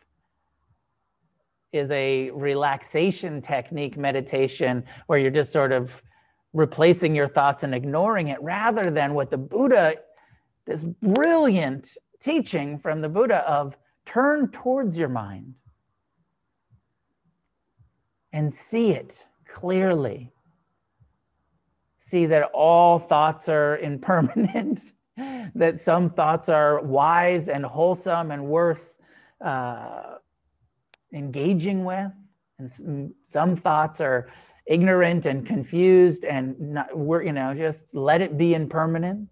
is a relaxation technique meditation where you're just sort of replacing your thoughts and ignoring it rather than what the Buddha, this brilliant teaching from the Buddha of turn towards your mind and see it clearly. See that all thoughts are impermanent, that some thoughts are wise and wholesome and worth uh, engaging with, and some thoughts are ignorant and confused and not, we're, you know, just let it be impermanent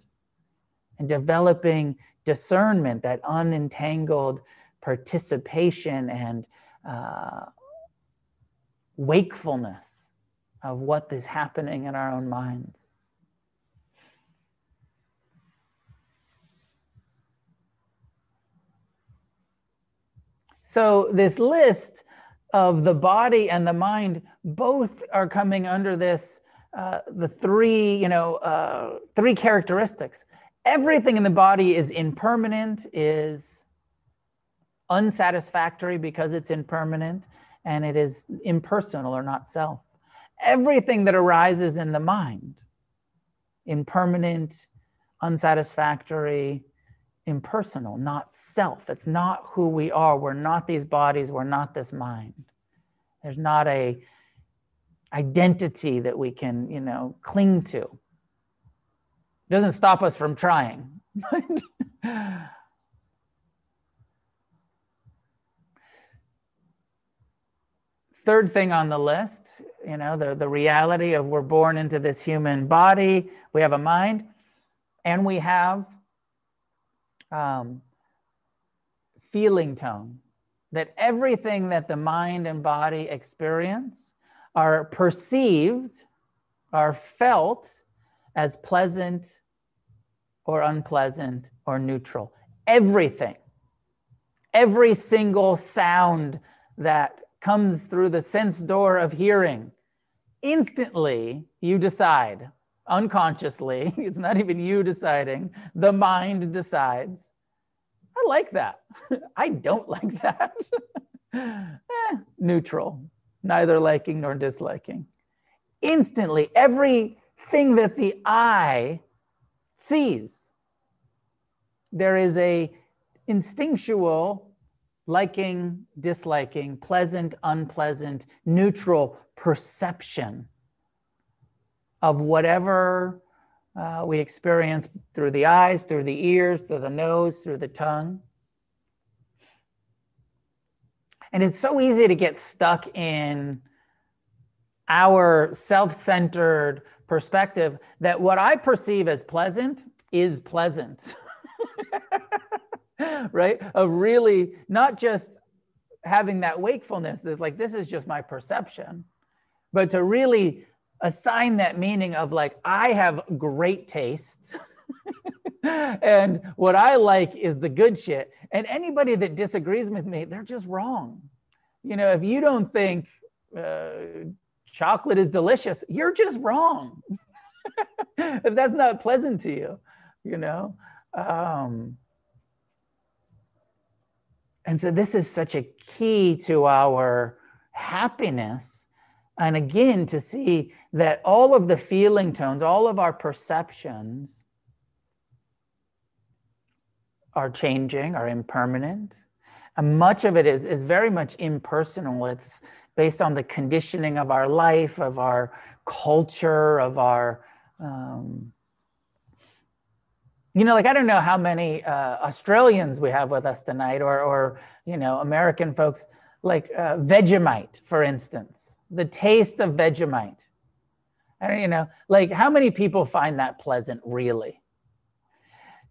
and developing discernment, that unentangled participation and uh, wakefulness of what is happening in our own minds. So, this list of the body and the mind both are coming under this uh, the three you know uh, three characteristics. Everything in the body is impermanent is unsatisfactory because it's impermanent and it is impersonal or not self. Everything that arises in the mind impermanent unsatisfactory impersonal, not self. It's not who we are. We're not these bodies. We're not this mind. There's not a identity that we can, you know, cling to. It doesn't stop us from trying. Third thing on the list, you know, the, the reality of we're born into this human body, we have a mind, and we have um, feeling tone that everything that the mind and body experience are perceived, are felt as pleasant or unpleasant or neutral. Everything, every single sound that comes through the sense door of hearing, instantly you decide unconsciously, it's not even you deciding, the mind decides. I like that. I don't like that. eh, neutral, neither liking nor disliking. Instantly, everything that the eye sees, there is a instinctual liking, disliking, pleasant, unpleasant, neutral perception of whatever uh, we experience through the eyes, through the ears, through the nose, through the tongue. And it's so easy to get stuck in our self centered perspective that what I perceive as pleasant is pleasant. right? Of really not just having that wakefulness that's like, this is just my perception, but to really assign that meaning of like i have great taste and what i like is the good shit. And anybody that disagrees with me they're just wrong. You know if you don't think uh, chocolate is delicious you're just wrong. If that's not pleasant to you you know? Um, and so this is such a key to our happiness and again, to see that all of the feeling tones, all of our perceptions are changing, are impermanent. And much of it is, is very much impersonal. It's based on the conditioning of our life, of our culture, of our, um, you know, like I don't know how many uh, Australians we have with us tonight, or, or you know, American folks, like uh, Vegemite, for instance the taste of Vegemite. I don't, you know, like how many people find that pleasant, really?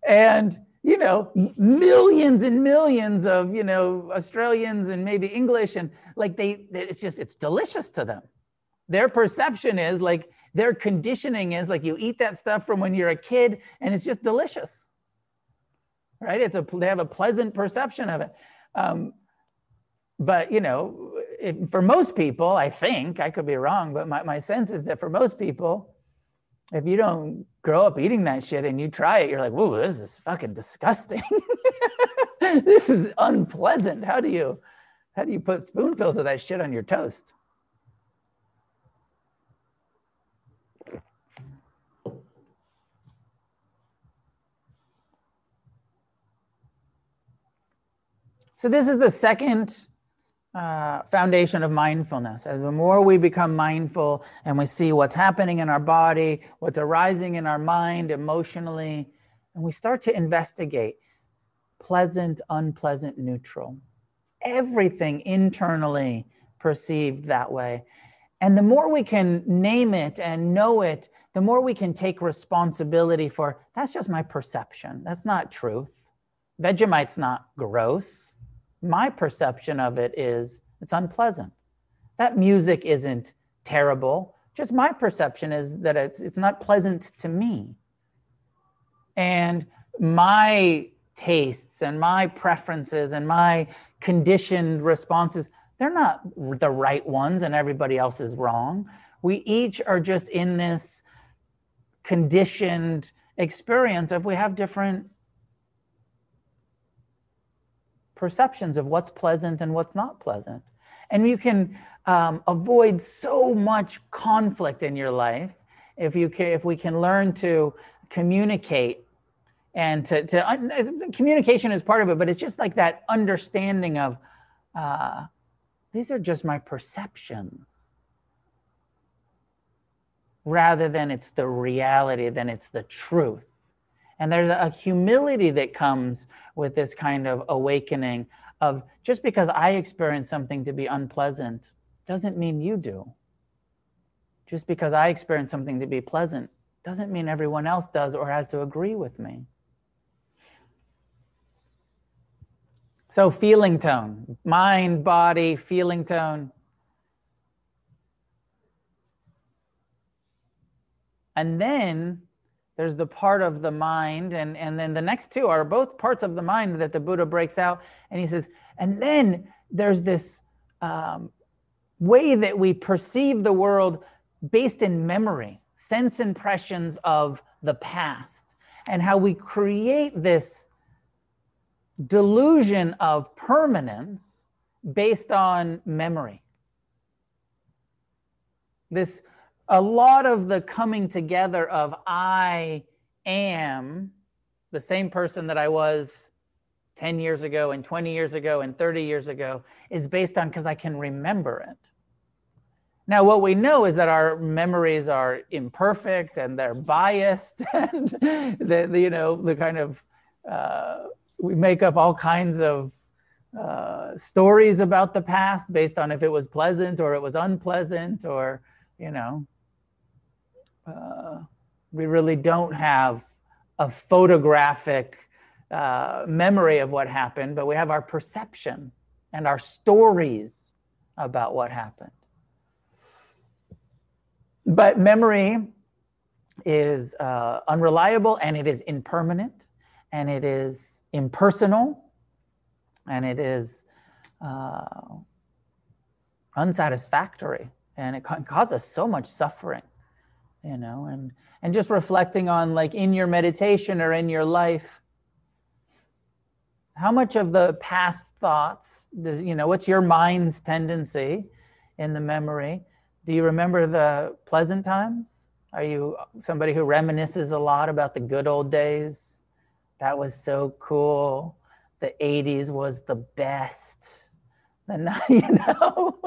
And you know, millions and millions of you know Australians and maybe English, and like they, it's just it's delicious to them. Their perception is like their conditioning is like you eat that stuff from when you're a kid, and it's just delicious. right? It's a they have a pleasant perception of it. Um, but you know, if, for most people, I think I could be wrong, but my, my sense is that for most people, if you don't grow up eating that shit and you try it, you're like, whoa, this is fucking disgusting. this is unpleasant. How do you how do you put spoonfuls of that shit on your toast? So this is the second uh, foundation of mindfulness. As the more we become mindful and we see what's happening in our body, what's arising in our mind emotionally, and we start to investigate pleasant, unpleasant, neutral, everything internally perceived that way. And the more we can name it and know it, the more we can take responsibility for that's just my perception. That's not truth. Vegemite's not gross my perception of it is it's unpleasant. That music isn't terrible. Just my perception is that it's it's not pleasant to me. And my tastes and my preferences and my conditioned responses, they're not the right ones and everybody else is wrong. We each are just in this conditioned experience of we have different perceptions of what's pleasant and what's not pleasant. And you can um, avoid so much conflict in your life if you can, if we can learn to communicate and to, to communication is part of it, but it's just like that understanding of uh, these are just my perceptions rather than it's the reality, then it's the truth. And there's a humility that comes with this kind of awakening of just because I experience something to be unpleasant doesn't mean you do. Just because I experience something to be pleasant doesn't mean everyone else does or has to agree with me. So, feeling tone, mind, body, feeling tone. And then there's the part of the mind and and then the next two are both parts of the mind that the buddha breaks out and he says and then there's this um, way that we perceive the world based in memory sense impressions of the past and how we create this delusion of permanence based on memory. This a lot of the coming together of I am the same person that I was 10 years ago and 20 years ago and 30 years ago is based on because I can remember it. Now, what we know is that our memories are imperfect and they're biased, and the, the you know the kind of uh, we make up all kinds of uh, stories about the past based on if it was pleasant or it was unpleasant or you know we really don't have a photographic uh, memory of what happened, but we have our perception and our stories about what happened. But memory is uh, unreliable and it is impermanent and it is impersonal and it is uh, unsatisfactory and it causes so much suffering you know and and just reflecting on like in your meditation or in your life how much of the past thoughts does you know what's your mind's tendency in the memory? Do you remember the pleasant times? Are you somebody who reminisces a lot about the good old days? That was so cool. The 80s was the best and you know?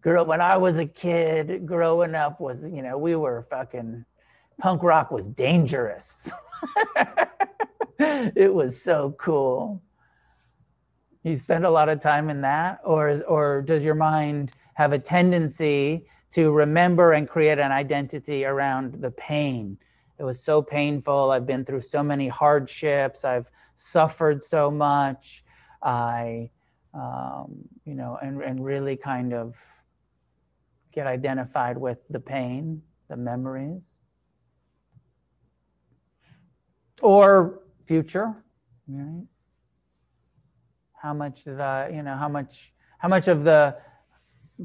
Girl when i was a kid growing up was you know we were fucking punk rock was dangerous. It was so cool. You spend a lot of time in that or or does your mind have a tendency to remember and create an identity around the pain? It was so painful. I've been through so many hardships. I've suffered so much. I um, you know, and, and really kind of get identified with the pain, the memories. Or future, Right? How much did I, you know, how much, how much of the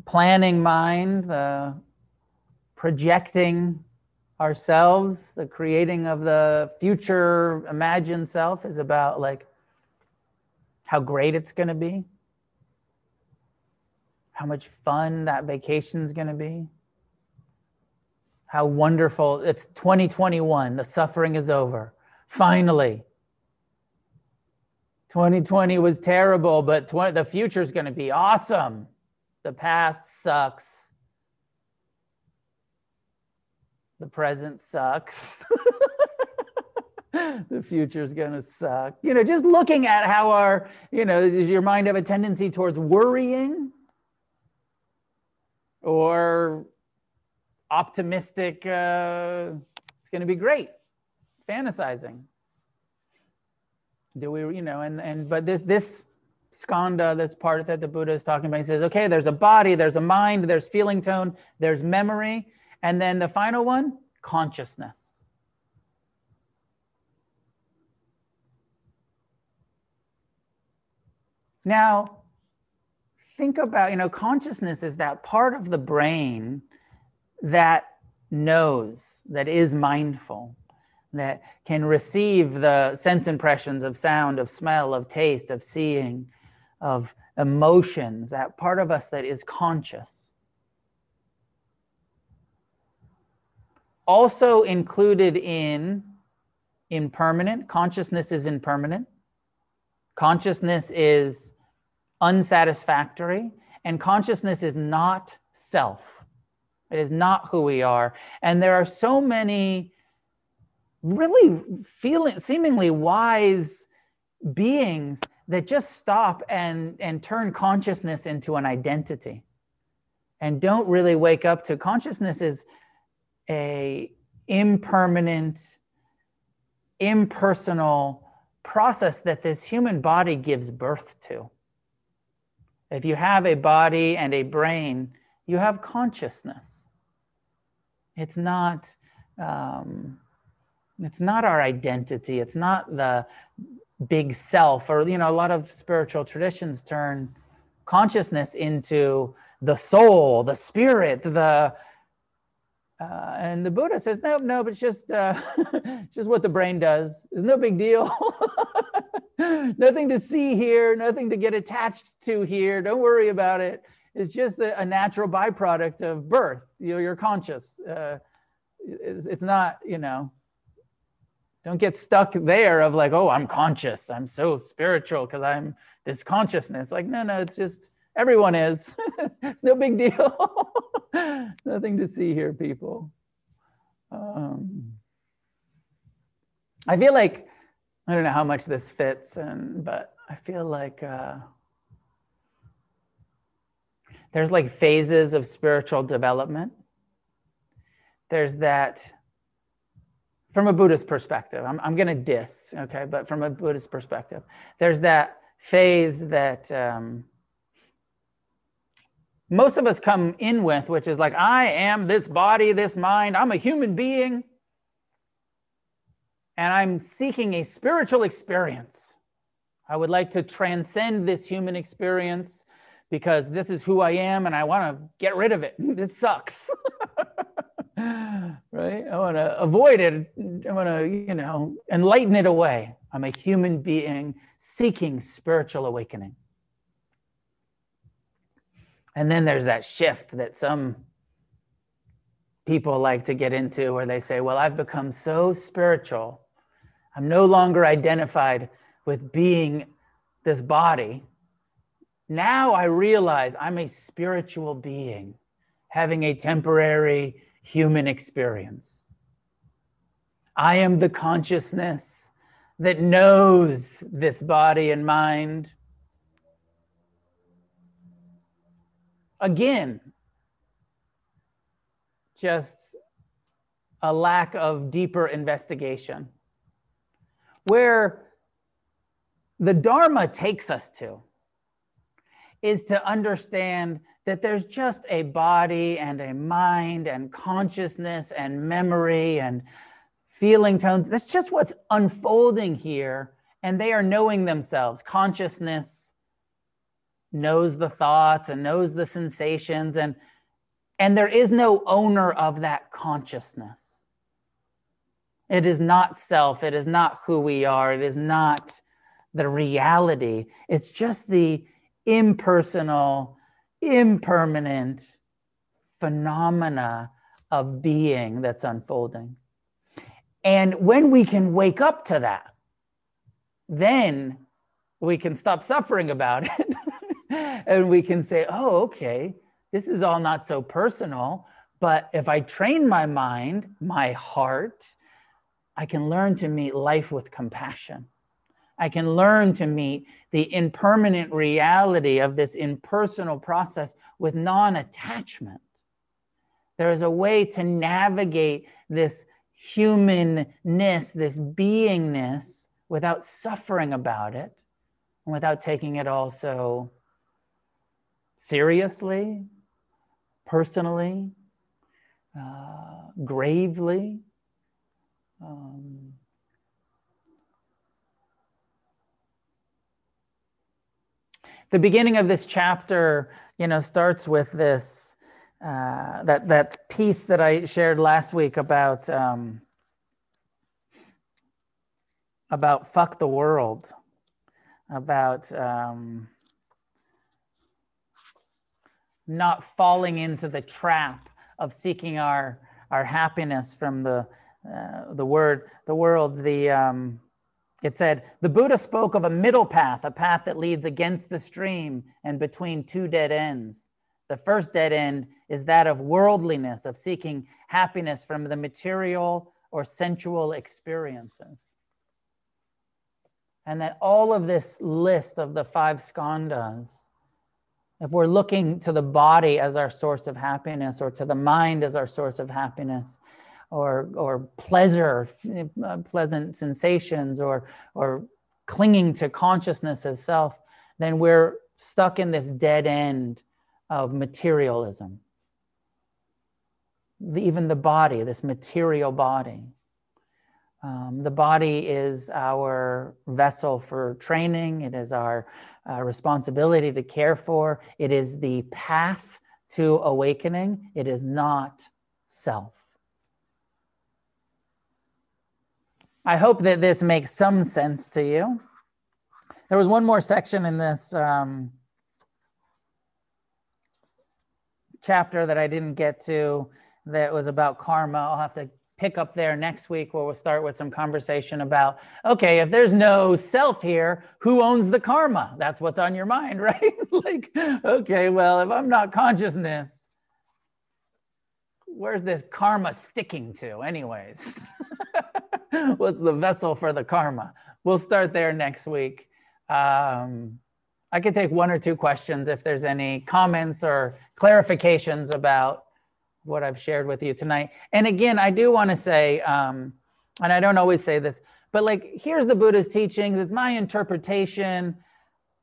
planning mind, the projecting ourselves, the creating of the future imagined self is about like how great it's going to be, how much fun that vacation is going to be, how wonderful it's 2021, the suffering is over. Finally. 2020 was terrible, but 20, the future is going to be awesome. The past sucks the present sucks. the future's going to suck. You know, just looking at how our, you know, does your mind have a tendency towards worrying or optimistic? Uh, it's going to be great, fantasizing. Do we, you know, and and but this this skandha, this part of that the Buddha is talking about, he says, okay, there's a body, there's a mind, there's feeling tone, there's memory, and then the final one, consciousness. Now, think about, you know, consciousness is that part of the brain that knows, that is mindful, that can receive the sense impressions of sound, of smell, of taste, of seeing, of emotions, that part of us that is conscious. also included in impermanent. Consciousness is impermanent. Consciousness is unsatisfactory. And consciousness is not self. It is not who we are. And there are so many really feeling seemingly wise beings that just stop and and turn consciousness into an identity and don't really wake up to consciousness is a impermanent, impersonal process that this human body gives birth to. If you have a body and a brain, you have consciousness. It's not, um, it's not our identity. It's not the big self, or you know, a lot of spiritual traditions turn consciousness into the soul, the spirit, the uh, and the Buddha says, no, no, but it's just, uh, just what the brain does. It's no big deal. nothing to see here, nothing to get attached to here. Don't worry about it. It's just a, a natural byproduct of birth. You know, you're conscious. Uh, it's, it's not, you know, don't get stuck there of like, oh, I'm conscious. I'm so spiritual because I'm this consciousness. Like, no, no, it's just everyone is. it's no big deal. Nothing to see here, people. Um, I feel like I don't know how much this fits, and but I feel like uh, there's like phases of spiritual development. There's that from a Buddhist perspective. I'm, I'm going to diss, okay, but from a Buddhist perspective, there's that phase that um, most of us come in with, which is like, I am this body, this mind, I'm a human being, and I'm seeking a spiritual experience. I would like to transcend this human experience because this is who I am and I want to get rid of it. this sucks. right? I want to avoid it. I want to, you know, enlighten it away. I'm a human being seeking spiritual awakening. And then there's that shift that some people like to get into where they say, Well, I've become so spiritual. I'm no longer identified with being this body. Now I realize I'm a spiritual being having a temporary human experience. I am the consciousness that knows this body and mind again, just a lack of deeper investigation. Where the Dharma takes us to is to understand that there's just a body and a mind and consciousness and memory and feeling tones. That's just what's unfolding here. and they are knowing themselves. Consciousness knows the thoughts and knows the sensations and and there is no owner of that consciousness. It is not self, it is not who we are, it is not the reality. It's just the impersonal, impermanent phenomena of being that's unfolding. And when we can wake up to that, then we can stop suffering about it and we can say, oh, okay, this is all not so personal. But if I train my mind, my heart, I can learn to meet life with compassion. I can learn to meet the impermanent reality of this impersonal process with non attachment. There is a way to navigate this humanness, this beingness, without suffering about it and without taking it all so seriously, personally, uh, gravely. Um, the beginning of this chapter, you know, starts with this uh, that that piece that I shared last week about um, about fuck the world, about um, not falling into the trap of seeking our our happiness from the uh, the word the world the um, it said the buddha spoke of a middle path a path that leads against the stream and between two dead ends. The first dead end is that of worldliness of seeking happiness from the material or sensual experiences. And that all of this list of the five skandhas if we're looking to the body as our source of happiness or to the mind as our source of happiness or or pleasure uh, pleasant sensations or or clinging to consciousness as self then we're stuck in this dead end of materialism the, even the body this material body um, the body is our vessel for training it is our uh, responsibility to care for. It is the path to awakening. It is not self. I hope that this makes some sense to you. There was one more section in this um, chapter that I didn't get to that was about karma. I'll have to pick up there next week where we'll start with some conversation about okay if there's no self here who owns the karma that's what's on your mind right like okay well if i'm not consciousness where's this karma sticking to anyways what's the vessel for the karma we'll start there next week um, i could take one or two questions if there's any comments or clarifications about what I've shared with you tonight. And again, I do want to say, um, and I don't always say this, but like, here's the Buddha's teachings. It's my interpretation.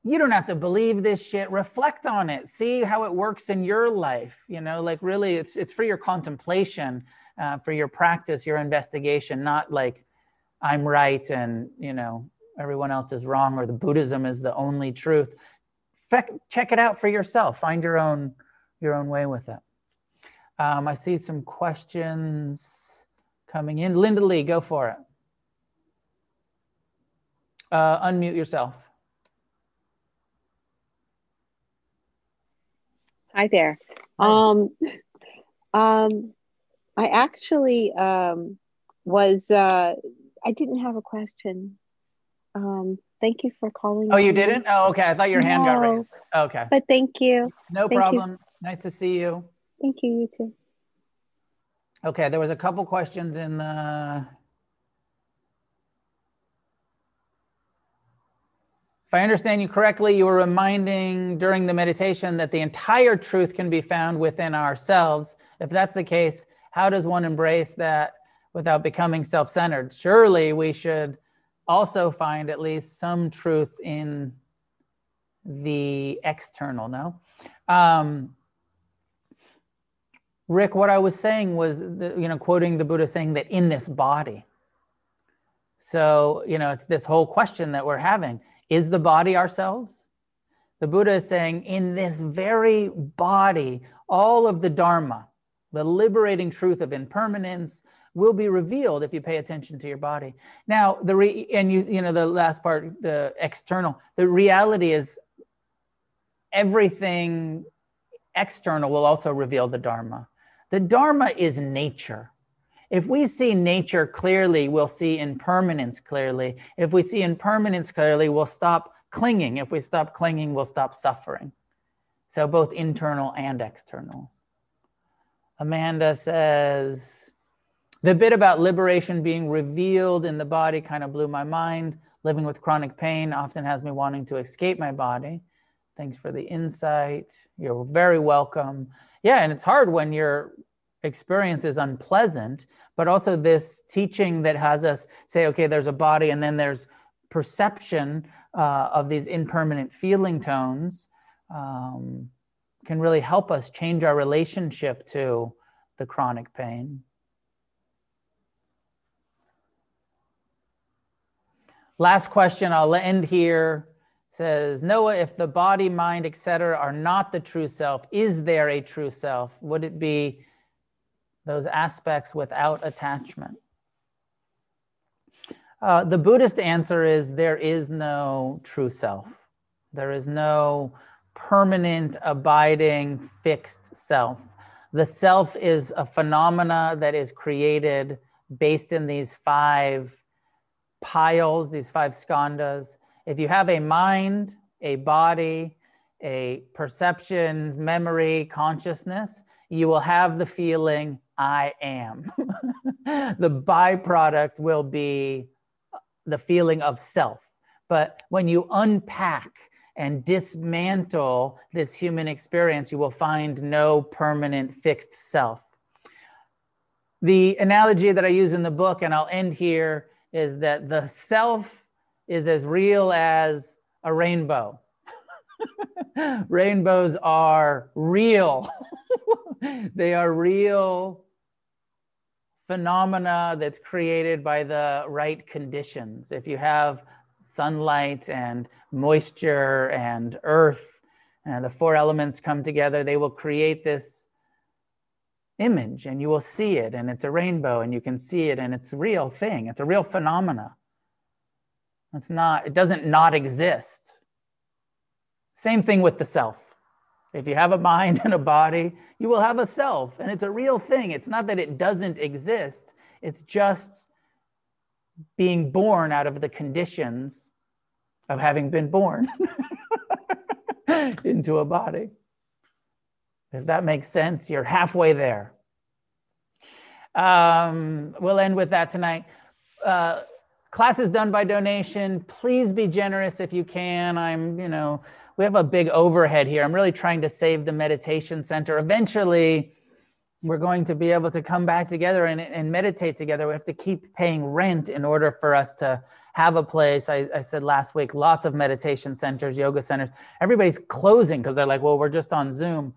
You don't have to believe this shit. Reflect on it. See how it works in your life. You know, like really, it's it's for your contemplation, uh, for your practice, your investigation. Not like I'm right and you know everyone else is wrong or the Buddhism is the only truth. Check it out for yourself. Find your own your own way with it. Um, I see some questions coming in. Linda Lee, go for it. Uh, unmute yourself. Hi there. Um, um, I actually um, was, uh, I didn't have a question. Um, thank you for calling. Oh, you me. didn't? Oh, okay. I thought your hand got raised. Okay. But thank you. No thank problem. You. Nice to see you. Thank you, you too. Okay, there was a couple questions in the. I understand you correctly, you were reminding during the meditation that the entire truth can be found within ourselves. If that's the case, how does one embrace that without becoming self centered? Surely we should also find at least some truth in the external, no? Um, Rick, what I was saying was, the, you know, quoting the Buddha saying that in this body, So, you know, it's this whole question that we're having is the body ourselves? The Buddha is saying, in this very body, all of the Dharma, the liberating truth of impermanence, will be revealed if you pay attention to your body. Now, the re- and you you know the last part, the external. The reality is everything external will also reveal the Dharma. The Dharma is nature. If we see nature clearly, we'll see impermanence clearly. If we see impermanence clearly, we'll stop clinging. If we stop clinging, we'll stop suffering. So, both internal and external. Amanda says, the bit about liberation being revealed in the body kind of blew my mind. Living with chronic pain often has me wanting to escape my body. Thanks for the insight. You're very welcome. Yeah, and it's hard when your experience is unpleasant, but also this teaching that has us say, okay, there's a body, and then there's perception uh, of these impermanent feeling tones um, can really help us change our relationship to the chronic pain. Last question, I'll end here. Says Noah, if the body, mind, etc., are not the true self, is there a true self? Would it be those aspects without attachment? Uh, the Buddhist answer is there is no true self. There is no permanent, abiding, fixed self. The self is a phenomena that is created based in these five piles, these five skandhas. If you have a mind, a body, a perception, memory, consciousness, you will have the feeling, I am. the byproduct will be the feeling of self. But when you unpack and dismantle this human experience, you will find no permanent fixed self. The analogy that I use in the book, and I'll end here, is that the self is as real as a rainbow. Rainbows are real. they are real phenomena that's created by the right conditions. If you have sunlight and moisture and earth, and the four elements come together, they will create this image and you will see it and it's a rainbow and you can see it and it's a real thing. It's a real phenomena. It's not it doesn't not exist. Same thing with the self if you have a mind and a body you will have a self and it's a real thing it's not that it doesn't exist it's just being born out of the conditions of having been born into a body if that makes sense, you're halfway there. Um, we'll end with that tonight. Uh, class is done by donation. Please be generous if you can. I'm, you know, we have a big overhead here. I'm really trying to save the meditation center. Eventually, we're going to be able to come back together and, and meditate together. We have to keep paying rent in order for us to have a place. I, I said last week, lots of meditation centers, yoga centers, everybody's closing because they're like, well, we're just on Zoom.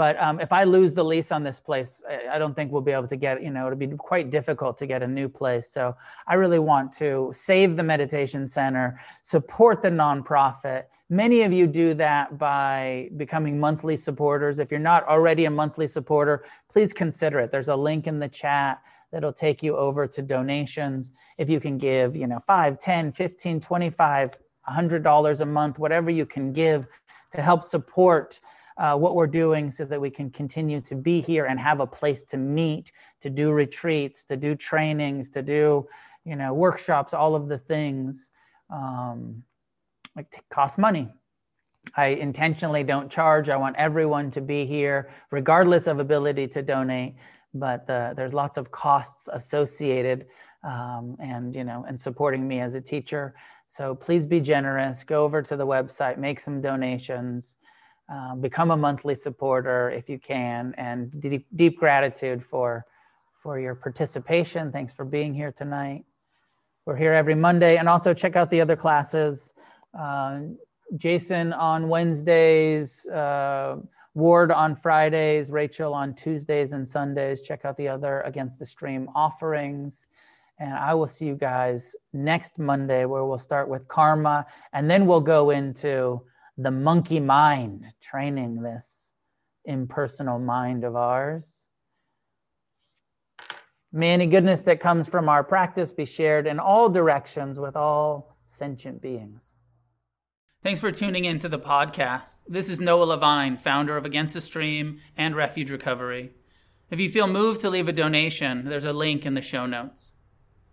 But um, if I lose the lease on this place, I, I don't think we'll be able to get, you know, it'll be quite difficult to get a new place. So I really want to save the meditation center, support the nonprofit. Many of you do that by becoming monthly supporters. If you're not already a monthly supporter, please consider it. There's a link in the chat that'll take you over to donations. If you can give, you know, 5, 10, 15, 25, $100 a month, whatever you can give to help support uh, what we're doing so that we can continue to be here and have a place to meet, to do retreats, to do trainings, to do, you know, workshops, all of the things um, like cost money. I intentionally don't charge. I want everyone to be here, regardless of ability to donate. But the, there's lots of costs associated, um, and you know, and supporting me as a teacher. So please be generous. Go over to the website, make some donations. Um, become a monthly supporter if you can, and deep, deep gratitude for for your participation. Thanks for being here tonight. We're here every Monday, and also check out the other classes. Uh, Jason on Wednesdays, uh, Ward on Fridays, Rachel on Tuesdays and Sundays. Check out the other Against the Stream offerings. And I will see you guys next Monday, where we'll start with karma, and then we'll go into the monkey mind, training this impersonal mind of ours. May any goodness that comes from our practice be shared in all directions with all sentient beings. Thanks for tuning in to the podcast. This is Noah Levine, founder of Against the Stream and Refuge Recovery. If you feel moved to leave a donation, there's a link in the show notes.